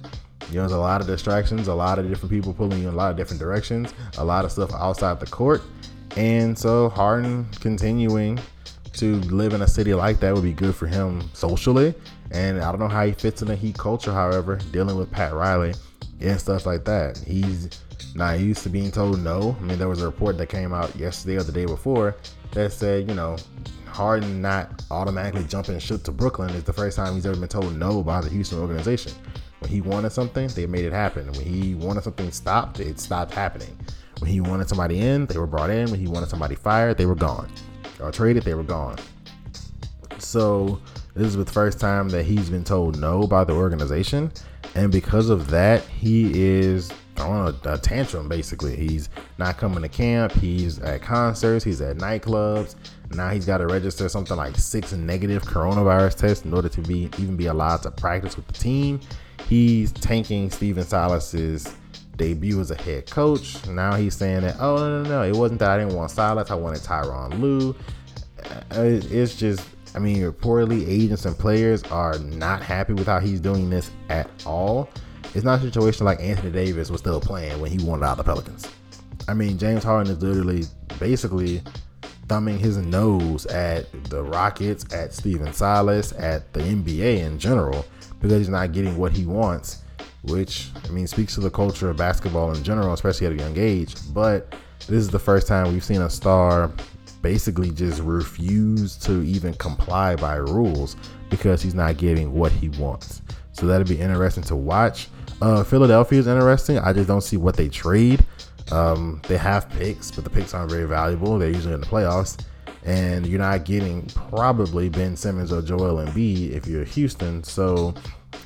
You know, there's a lot of distractions, a lot of different people pulling you in a lot of different directions, a lot of stuff outside the court. And so Harden continuing to live in a city like that would be good for him socially. And I don't know how he fits in the Heat culture, however, dealing with Pat Riley and stuff like that. He's not used to being told no. I mean, there was a report that came out yesterday or the day before that said, you know, Harden not automatically jumping ship to Brooklyn is the first time he's ever been told no by the Houston organization. When he wanted something, they made it happen. When he wanted something stopped, it stopped happening. When he wanted somebody in, they were brought in. When he wanted somebody fired, they were gone. Or traded, they were gone. So this is the first time that he's been told no by the organization. And because of that, he is throwing a, a, tantrum basically. He's not coming to camp, he's at concerts, he's at nightclubs. Now he's got to register something like six negative coronavirus tests in order to be even be allowed to practice with the team he's tanking Stephen Silas's debut as a head coach. Now he's saying that, oh, no, no, no, it wasn't that I didn't want Silas, I wanted Tyronn Lue. Uh, it's just, I mean, reportedly, agents and players are not happy with how he's doing this at all. It's not a situation like Anthony Davis was still playing when he wanted out of the Pelicans. I mean, James Harden is literally basically thumbing his nose at the Rockets, at Stephen Silas, at the NBA in general because he's not getting what he wants, which I mean speaks to the culture of basketball in general, especially at a young age. But this is the first time we've seen a star basically just refuse to even comply by rules because he's not getting what he wants. So that'll be interesting to watch. Uh, Philadelphia is interesting. I just don't see what they trade. Um, they have picks, but the picks aren't very valuable. They're usually in the playoffs and you're not getting probably Ben Simmons or Joel Embiid if you're Houston. So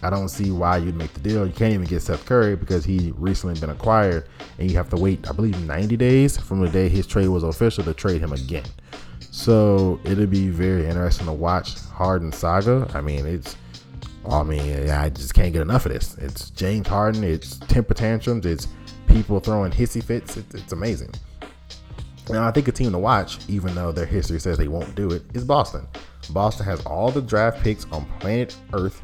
I don't see why you'd make the deal. You can't even get Seth Curry because he recently been acquired, and you have to wait, I believe, 90 days from the day his trade was official to trade him again. So it'll be very interesting to watch Harden saga. I mean, it's, I mean, I just can't get enough of this. It's James Harden. It's temper tantrums. It's people throwing hissy fits. It's, it's amazing. Now, I think a team to watch, even though their history says they won't do it, is Boston. Boston has all the draft picks on planet Earth.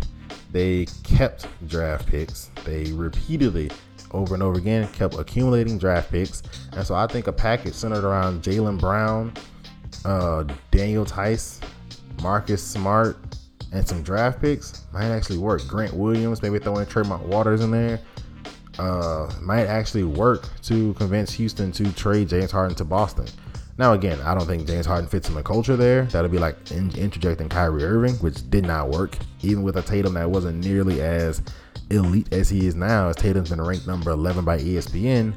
They kept draft picks. They repeatedly, over and over again, kept accumulating draft picks. And so I think a package centered around Jaylen Brown, uh, Daniel Theis, Marcus Smart, and some draft picks might actually work. Grant Williams, maybe throw throwing Tremont Waters in there uh, might actually work to convince Houston to trade James Harden to Boston. Now, again, I don't think James Harden fits in the culture there. That'll be like in- interjecting Kyrie Irving, which did not work, even with a Tatum that wasn't nearly as elite as he is now. As Tatum's been ranked number 11 by ESPN.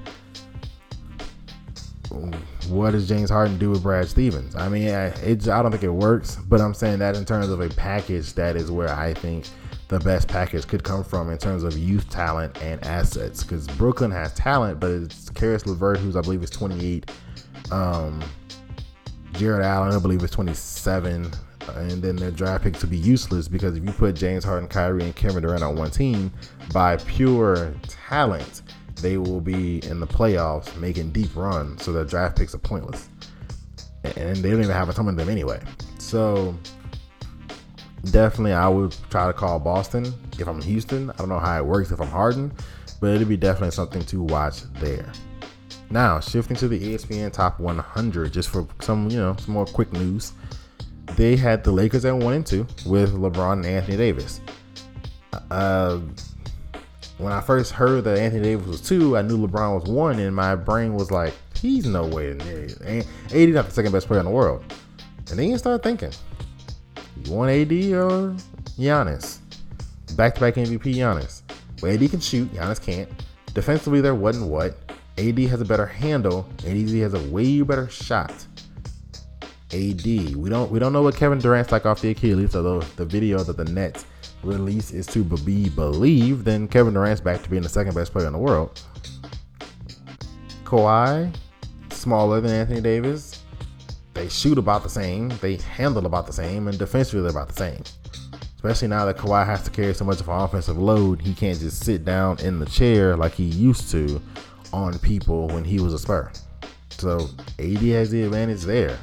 What does James Harden do with Brad Stevens? I mean, I, I don't think it works, but I'm saying that in terms of a package, that is where I think the best package could come from in terms of youth talent and assets. Because Brooklyn has talent, but it's Caris LeVert, who's I believe is 28. Um, Jarrett Allen, I believe, is 27. And then their draft picks to be useless because if you put James Harden, Kyrie, and Kevin Durant on one team, by pure talent, they will be in the playoffs making deep runs. So their draft picks are pointless. And they don't even have a ton of them anyway. So definitely I would try to call Boston if I'm Houston. I don't know how it works if I'm Harden, but it'd be definitely something to watch there. Now, shifting to the ESPN Top 100, just for some, you know, some more quick news. They had the Lakers at one and two with LeBron and Anthony Davis. Uh, when I first heard that Anthony Davis was two, I knew LeBron was one, and my brain was like, he's no way in near. AD not the second best player in the world. And then you start thinking, you want AD or Giannis? Back to back MVP Giannis. But AD can shoot, Giannis can't. Defensively, there wasn't what. AD has a better handle, and AD has a way better shot. AD. We don't we don't know what Kevin Durant's like off the Achilles, although the video that the Nets release is to be believed, then Kevin Durant's back to being the second best player in the world. Kawhi, smaller than Anthony Davis. They shoot about the same, they handle about the same, and defensively they're about the same. Especially now that Kawhi has to carry so much of an offensive load, he can't just sit down in the chair like he used to on people when he was a Spur. So AD has the advantage there.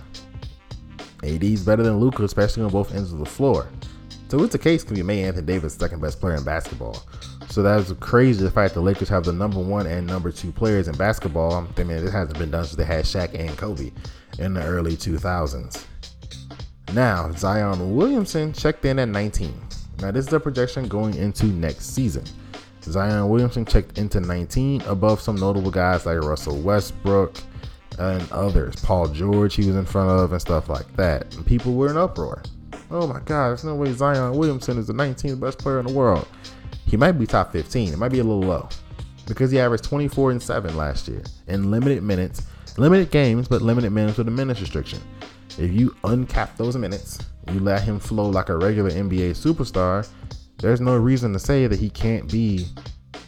AD's better than Luka, especially on both ends of the floor. So it's a case can be made Anthony Davis second best player in basketball. So that's crazy the fact the Lakers have the number one and number two players in basketball. I mean, it hasn't been done since they had Shaq and Kobe in the early 2000s. Now, Zion Williamson checked in at 19. Now, this is a projection going into next season. Zion Williamson checked into 19 above some notable guys like Russell Westbrook and others. Paul George, he was in front of, and stuff like that. And people were in uproar. Oh my God, there's no way Zion Williamson is the 19th best player in the world. He might be top 15. It might be a little low because he averaged 24 and 7 last year in limited minutes, limited games, but limited minutes with a minutes restriction. If you uncap those minutes, you let him flow like a regular NBA superstar, there's no reason to say that he can't be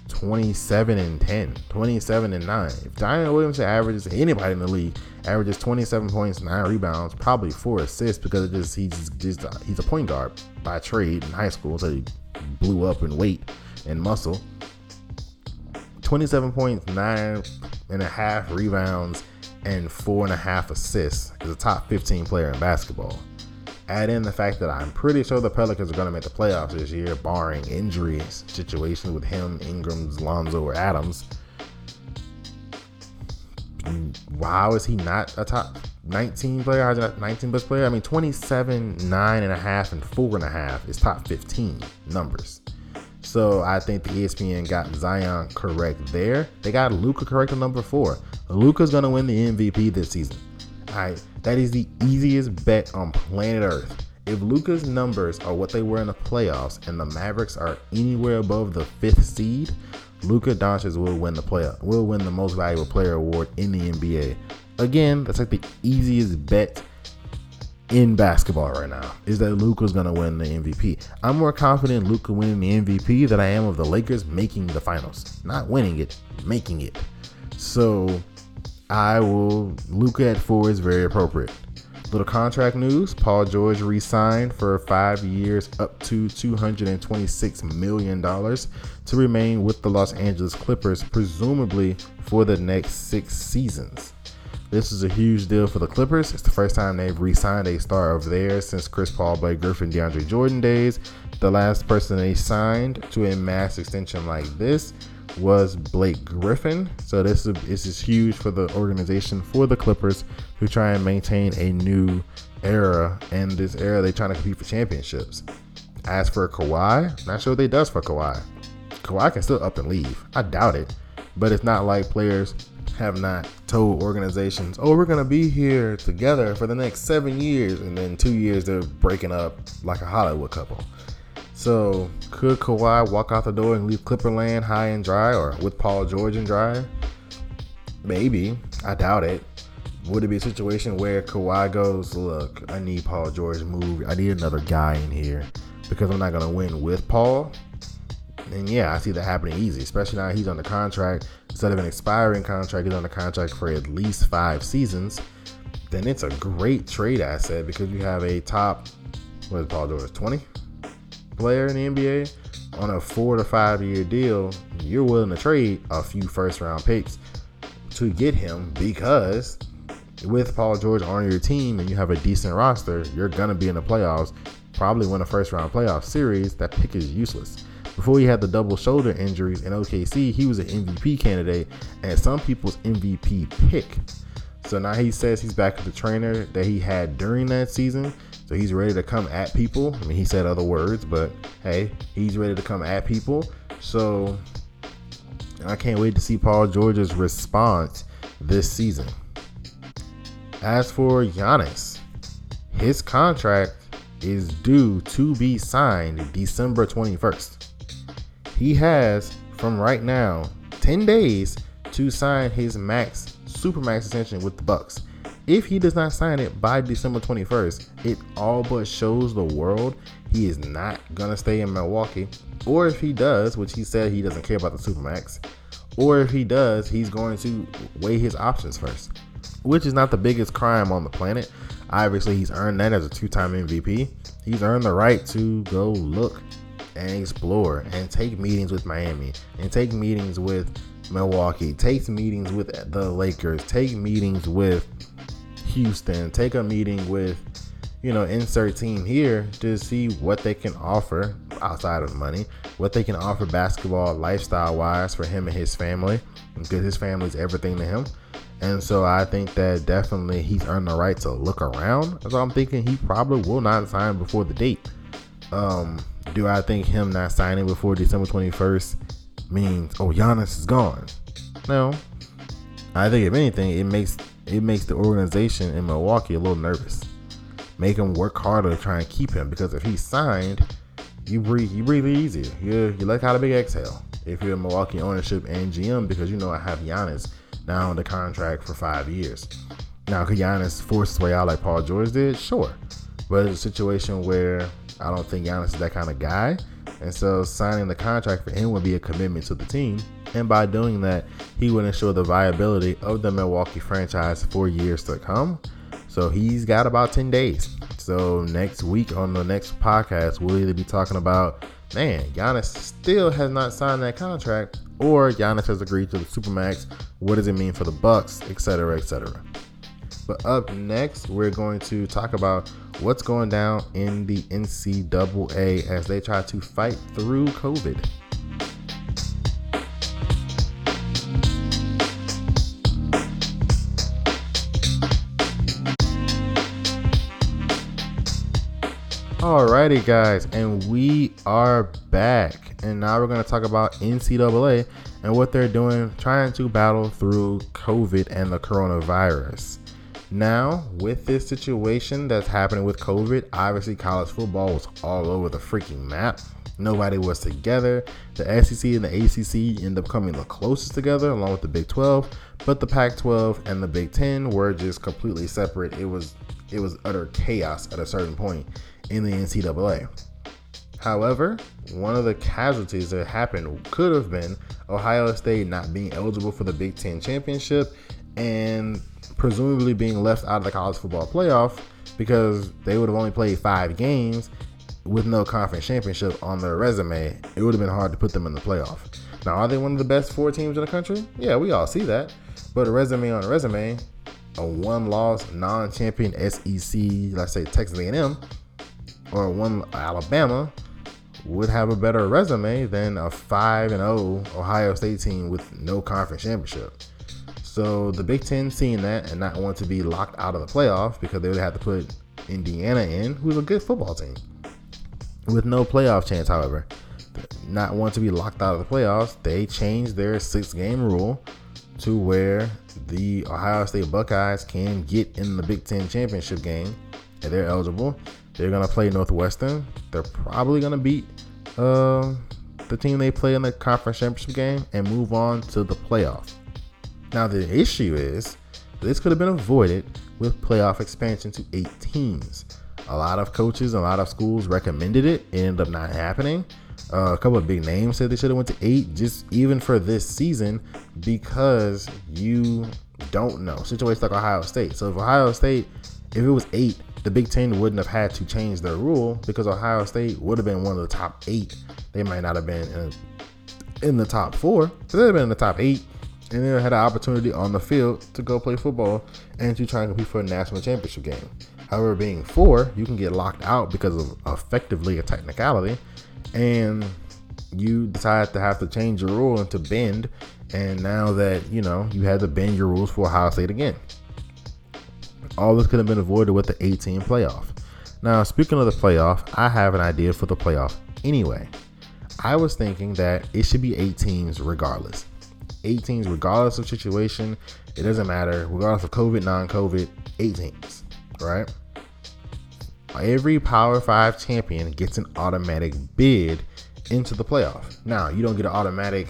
27 and 10, 27 and 9. If Zion Williamson averages anybody in the league averages 27 points, nine rebounds, probably four assists because just he's just he's a point guard by trade in high school, so he blew up in weight and muscle. 27 points, nine and a half rebounds, and four and a half assists is a top 15 player in basketball. Add in the fact that I'm pretty sure the Pelicans are going to make the playoffs this year, barring injury situations with him, Ingram's, Lonzo, or Adams. Wow, is he not a top 19 player? How's not 19 best player? I mean, 27, 9 and a half, and four and a half is top 15 numbers. So I think the ESPN got Zion correct there. They got Luka correct on number four. Luka's gonna win the MVP this season. Alright, that is the easiest bet on planet Earth. If Luka's numbers are what they were in the playoffs and the Mavericks are anywhere above the fifth seed, Luka Doncic will win the player will win the most valuable player award in the NBA. Again, that's like the easiest bet in basketball right now is that Luka's gonna win the MVP. I'm more confident Luka winning the MVP than I am of the Lakers making the finals. Not winning it, making it. So I will Luka at four is very appropriate. Little contract news Paul George re signed for five years up to $226 million to remain with the Los Angeles Clippers, presumably for the next six seasons. This is a huge deal for the Clippers. It's the first time they've re signed a star of theirs since Chris Paul, Blake Griffin, DeAndre Jordan days. The last person they signed to a mass extension like this was Blake Griffin. So this is this is huge for the organization for the Clippers who try and maintain a new era. And this era they're trying to compete for championships. As for Kawhi, not sure what they does for Kawhi. Kawhi can still up and leave. I doubt it. But it's not like players have not told organizations, oh, we're going to be here together for the next seven years. And then two years they're breaking up like a Hollywood couple. So could Kawhi walk out the door and leave Clipperland high and dry, or with Paul George and dry? Maybe. I doubt it. Would it be a situation where Kawhi goes, look, I need Paul George to move. I need another guy in here because I'm not gonna win with Paul. And yeah, I see that happening easy, especially now he's on the contract. Instead of an expiring contract, he's on the contract for at least five seasons. Then it's a great trade asset because you have a top, what is Paul George, 20? player in the NBA on a four to five year deal, you're willing to trade a few first round picks to get him because with Paul George on your team and you have a decent roster, you're gonna be in the playoffs, probably win a first round playoff series. That pick is useless. Before he had the double shoulder injuries in OKC, he was an MVP candidate and some people's MVP pick. So now he says he's back with the trainer that he had during that season. So he's ready to come at people. I mean, he said other words, but hey, he's ready to come at people. So I can't wait to see Paul George's response this season. As for Giannis, his contract is due to be signed December 21st. He has, from right now, 10 days to sign his max, supermax extension with the Bucks. If he does not sign it by December 21st, it all but shows the world he is not going to stay in Milwaukee. Or if he does, which he said he doesn't care about the supermax, or if he does, he's going to weigh his options first, which is not the biggest crime on the planet. Obviously, he's earned that as a two time MVP. He's earned the right to go look and explore and take meetings with Miami and take meetings with Milwaukee, take meetings with the Lakers, take meetings with Houston, take a meeting with, you know, insert team here to see what they can offer outside of money, what they can offer basketball lifestyle wise for him and his family, because his family's everything to him. And so I think that definitely he's earned the right to look around. So I'm thinking he probably will not sign before the date. Um, do I think him not signing before December 21st means oh Giannis is gone? No. I think if anything, it makes it makes the organization in Milwaukee a little nervous. Make him work harder to try and keep him because if he's signed, you breathe you breathe easier. You you let out a big exhale if you're in Milwaukee ownership and GM because you know I have Giannis now on the contract for five years. Now, could Giannis force his way out like Paul George did? Sure. But it's a situation where I don't think Giannis is that kind of guy. And so signing the contract for him would be a commitment to the team. And by doing that, he would ensure the viability of the Milwaukee franchise for years to come. So he's got about 10 days. So next week on the next podcast, we'll either be talking about, man, Giannis still has not signed that contract, or Giannis has agreed to the Supermax. What does it mean for the Bucks, etc., etc. But up next, we're going to talk about what's going down in the NCAA as they try to fight through COVID. Alrighty, guys, and we are back. And now we're going to talk about NCAA and what they're doing trying to battle through COVID and the coronavirus. Now, with this situation that's happening with COVID, obviously college football was all over the freaking map. Nobody was together. The SEC and the ACC end up coming the closest together, along with the Big 12. But the Pac-12 and the Big 10 were just completely separate. It was it was utter chaos at a certain point in the NCAA. However, one of the casualties that happened could have been Ohio State not being eligible for the Big Ten championship and presumably being left out of the college football playoff because they would have only played five games with no conference championship on their resume. It would have been hard to put them in the playoff. Now, are they one of the best four teams in the country? Yeah, we all see that. But a resume on a resume, a one-loss non-champion SEC, let's say Texas A&M, or one Alabama, would have a better resume than a 5 and 0 Ohio State team with no conference championship. So the Big Ten seeing that and not want to be locked out of the playoff because they would have to put Indiana in, who's a good football team, with no playoff chance. However, not want to be locked out of the playoffs, they changed their six game rule to where the Ohio State Buckeyes can get in the Big Ten championship game and they're eligible. They're gonna play Northwestern. They're probably gonna beat uh, the team they play in the conference championship game and move on to the playoff. Now, the issue is this could have been avoided with playoff expansion to eight teams. A lot of coaches, a lot of schools recommended it. It ended up not happening. Uh, a couple of big names said they should have went to eight, just even for this season, because you don't know. Situations like Ohio State. So if Ohio State, if it was eight, the Big Ten wouldn't have had to change their rule because Ohio State would have been one of the top eight. They might not have been in, in the top four. So they'd have been in the top eight and then had an opportunity on the field to go play football and to try and compete for a national championship game. However, being four, you can get locked out because of effectively a technicality, and you decide to have to change your rule and to bend. And now that you know you had to bend your rules for Ohio State again, all this could have been avoided with the 18 playoff. Now, speaking of the playoff, I have an idea for the playoff. Anyway, I was thinking that it should be eight teams regardless eight teams, regardless of situation. It doesn't matter, regardless of COVID, non-COVID, eight teams, right? Every Power Five champion gets an automatic bid into the playoff. Now, you don't get an automatic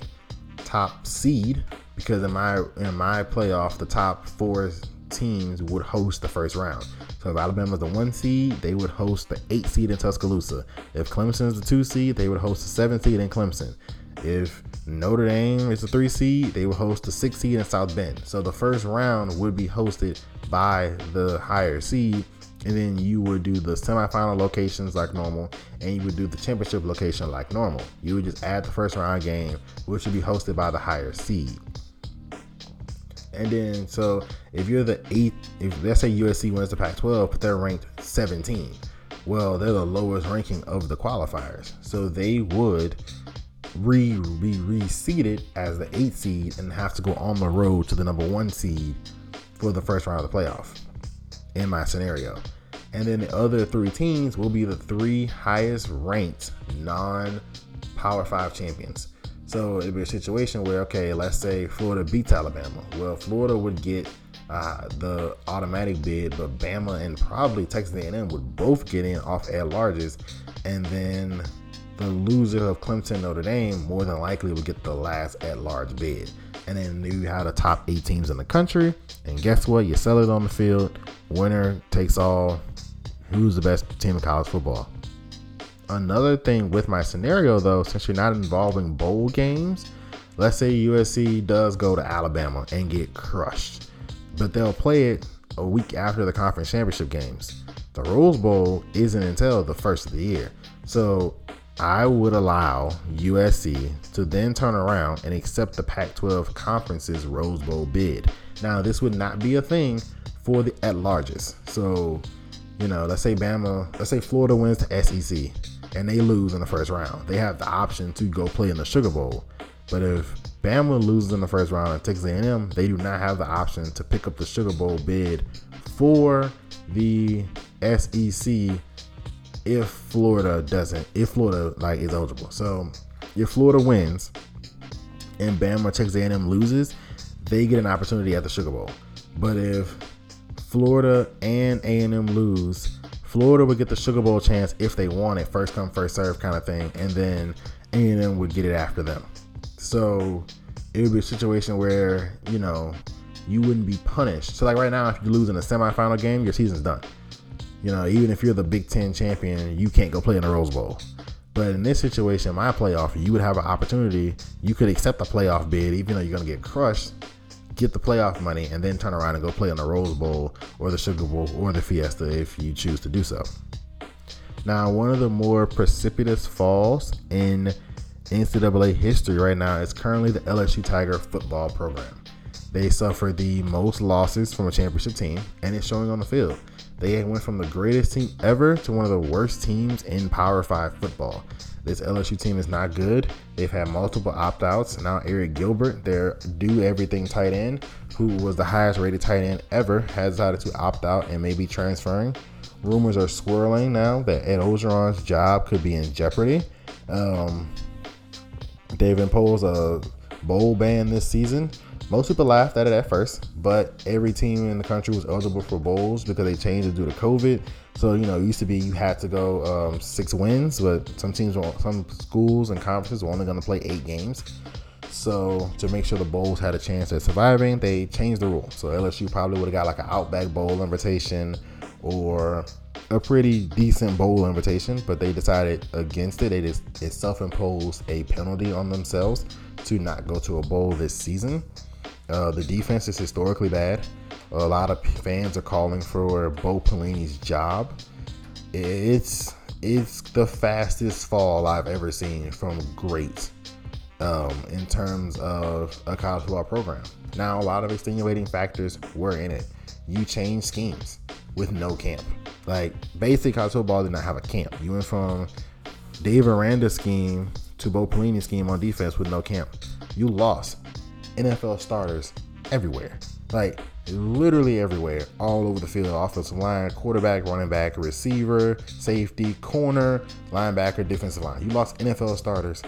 top seed because in my in my playoff, the top four teams would host the first round. So if Alabama's the one seed, they would host the eight seed in Tuscaloosa. If Clemson is the two seed, they would host the seven seed in Clemson. If Notre Dame is the three seed, they would host the six seed in South Bend. So the first round would be hosted by the higher seed and then you would do the semifinal locations like normal, and you would do the championship location like normal. You would just add the first round game, which would be hosted by the higher seed. And then, so if you're the eighth, if let's say USC wins the Pac-12, but they're ranked 17, well, they're the lowest ranking of the qualifiers, so they would re be reseeded as the eighth seed and have to go on the road to the number one seed for the first round of the playoff. In my scenario, and then the other three teams will be the three highest ranked non Power Five champions. So it'd be a situation where, okay, let's say Florida beats Alabama. Well, Florida would get uh, the automatic bid, but Bama and probably Texas A&M would both get in off at larges, and then the loser of Clemson Notre Dame more than likely would get the last at large bid. And then you have the top eight teams in the country, and guess what? You sell it on the field. Winner takes all who's the best team in college football. Another thing with my scenario, though, since you're not involving bowl games, let's say USC does go to Alabama and get crushed, but they'll play it a week after the conference championship games. The Rose Bowl isn't until the first of the year. So I would allow USC to then turn around and accept the Pac 12 conference's Rose Bowl bid. Now, this would not be a thing for the at larges. So you know, let's say Bama, let's say Florida wins the SEC and they lose in the first round. They have the option to go play in the Sugar Bowl. But if Bama loses in the first round and Texas A&M, they do not have the option to pick up the Sugar Bowl bid for the SEC if Florida doesn't, if Florida like is eligible. So if Florida wins and Bama Texas A&M loses, they get an opportunity at the Sugar Bowl. But if Florida and A&M lose, Florida would get the Sugar Bowl chance if they want it, first come first serve kind of thing, and then A&M would get it after them. So it would be a situation where you know you wouldn't be punished. So like right now, if you lose in a semifinal game, your season's done. You know, even if you're the Big Ten champion, you can't go play in the Rose Bowl. But in this situation, my playoff, you would have an opportunity. You could accept the playoff bid, even though you're going to get crushed get the playoff money, and then turn around and go play in the Rose Bowl or the Sugar Bowl or the Fiesta if you choose to do so. Now, one of the more precipitous falls in NCAA history right now is currently the LSU Tiger football program. They suffer the most losses from a championship team, and it's showing on the field. They went from the greatest team ever to one of the worst teams in Power 5 football. This LSU team is not good. They've had multiple opt outs. Now, Arik Gilbert, their do everything tight end, who was the highest rated tight end ever, has decided to opt out and may be transferring. Rumors are swirling now that Ed Orgeron's job could be in jeopardy. Um, they've imposed a bowl ban this season. Most people laughed at it at first, but every team in the country was eligible for bowls because they changed it due to COVID. So you know, it used to be you had to go um, six wins, but some teams, some schools and conferences were only going to play eight games. So to make sure the bowls had a chance at surviving, they changed the rule. So LSU probably would have got like an Outback Bowl invitation or a pretty decent bowl invitation, but they decided against it. They just it self-imposed a penalty on themselves to not go to a bowl this season. Uh, the defense is historically bad. A lot of fans are calling for Bo Pelini's job. It's it's the fastest fall I've ever seen from great um, in terms of a college football program. Now, a lot of extenuating factors were in it. You changed schemes with no camp. Like basically college football did not have a camp. You went from Dave Aranda's scheme to Bo Pelini's scheme on defense with no camp. You lost NFL starters everywhere. Like literally everywhere, all over the field. Offensive line, quarterback, running back, receiver, safety, corner, linebacker, defensive line. You lost NFL starters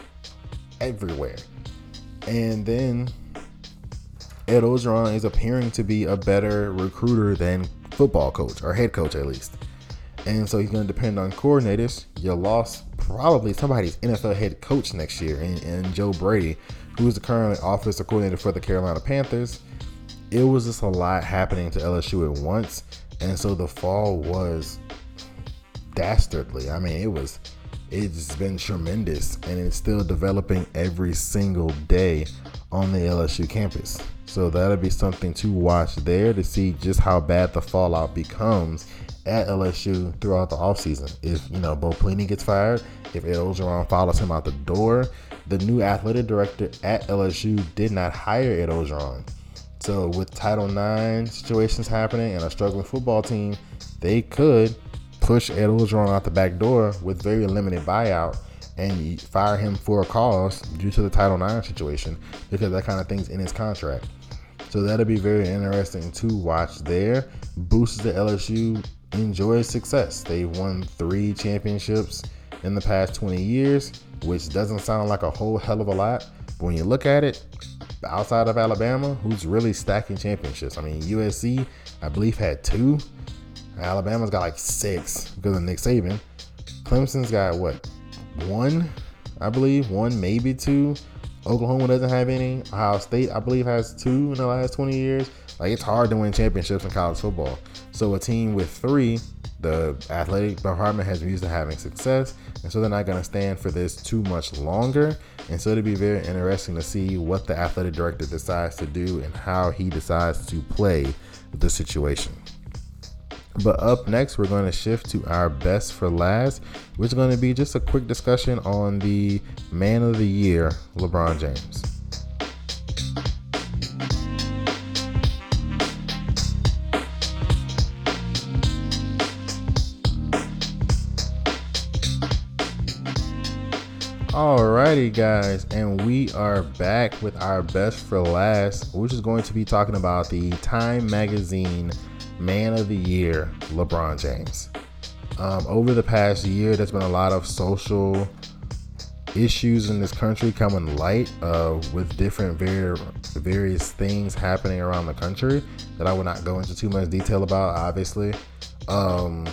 everywhere. And then Ed Orgeron is appearing to be a better recruiter than football coach or head coach at least. And so he's going to depend on coordinators. You lost probably somebody's NFL head coach next year, and, and Joe Brady, who is the current offensive coordinator for the Carolina Panthers. It was just a lot happening to LSU at once, and so the fall was dastardly. I mean, it was it's been tremendous, and it's still developing every single day on the LSU campus. So that'll be something to watch there to see just how bad the fallout becomes at LSU throughout the offseason. If, you know, Bo Pelini gets fired, if Ed Orgeron follows him out the door, the new athletic director at LSU did not hire Ed Orgeron. So with Title IX situations happening and a struggling football team, they could push Ed Orgeron out the back door with very limited buyout and fire him for a cause due to the Title IX situation because that kind of thing's in his contract. So that'll be very interesting to watch there. Boosts the LSU enjoys success. They've won three championships in the past 20 years, which doesn't sound like a whole hell of a lot. But when you look at it, outside of Alabama, who's really stacking championships? I mean, USC, I believe, had two. Alabama's got like six because of Nick Saban. Clemson's got what? One, I believe. One, maybe two. Oklahoma doesn't have any. Ohio State, I believe, has two in the last 20 years. Like it's hard to win championships in college football. So a team with three, the athletic department has been used to having success, and so they're not going to stand for this too much longer. And so it'll be very interesting to see what the athletic director decides to do and how he decides to play the situation. But up next, we're going to shift to our best for last, which is going to be just a quick discussion on the man of the year, LeBron James. Alrighty, guys, and we are back with our best for last, which is going to be talking about the Time Magazine Man of the Year, LeBron James. Um, over the past year, there's been a lot of social issues in this country coming light uh, with different var- various things happening around the country that I will not go into too much detail about, obviously. Um,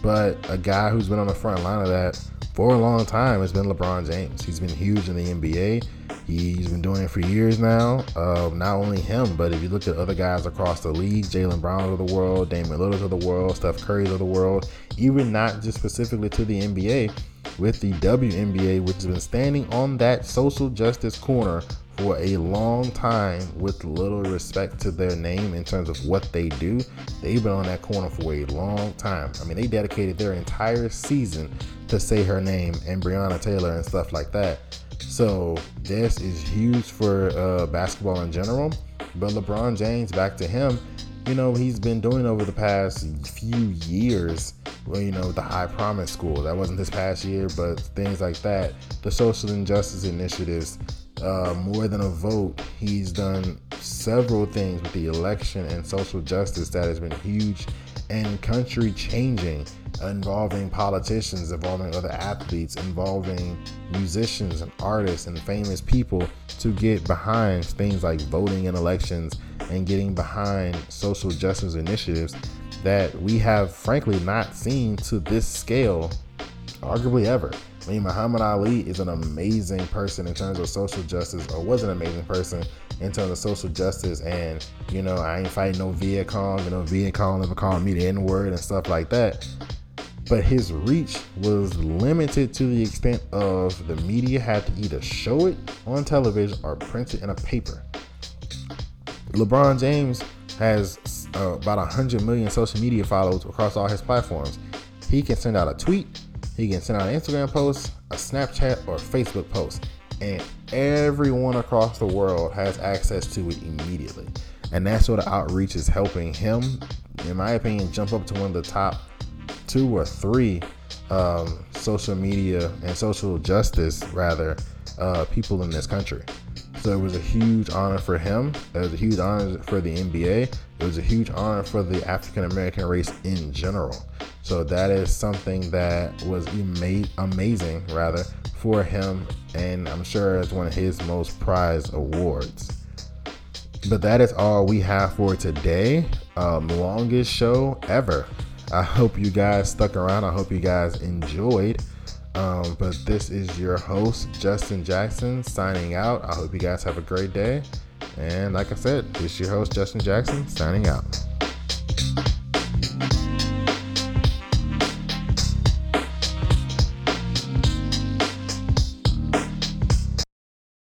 but a guy who's been on the front line of that for a long time it's been LeBron James. He's been huge in the NBA. He's been doing it for years now. Uh, not only him, but if you look at other guys across the league, Jaylen Brown of the world, Damian Lillard of the world, Steph Curry of the world, even not just specifically to the NBA, with the WNBA, which has been standing on that social justice corner for a long time with little respect to their name in terms of what they do. They've been on that corner for a long time. I mean, they dedicated their entire season to say her name and Breonna Taylor and stuff like that. So this is huge for uh, basketball in general. But LeBron James, back to him, you know, he's been doing over the past few years, well, you know, the I Promise school. That wasn't this past year, but things like that. The social injustice initiatives, uh, more than a vote, he's done several things with the election and social justice that has been huge and country changing involving politicians, involving other athletes, involving musicians and artists and famous people to get behind things like voting in elections and getting behind social justice initiatives that we have frankly not seen to this scale arguably ever. I mean, Muhammad Ali is an amazing person in terms of social justice, or was an amazing person in terms of social justice. And, you know, I ain't fighting no Viet Cong, you know, Viet Cong never called me the N word and stuff like that but his reach was limited to the extent of the media had to either show it on television or print it in a paper. LeBron James has uh, about 100 million social media followers across all his platforms. He can send out a tweet, he can send out an Instagram post, a Snapchat, or a Facebook post, and everyone across the world has access to it immediately. And that sort of outreach is helping him, in my opinion, jump up to one of the top two or three um, social media and social justice rather uh, people in this country. So it was a huge honor for him. It was a huge honor for the NBA. It was a huge honor for the African American race in general. So that is something that was ama- amazing, rather, for him, and I'm sure it's one of his most prized awards. But that is all we have for today. Um, longest show ever. I hope you guys stuck around. I hope you guys enjoyed. Um, but this is your host, Justin Jackson, signing out. I hope you guys have a great day. And like I said, this is your host, Justin Jackson, signing out.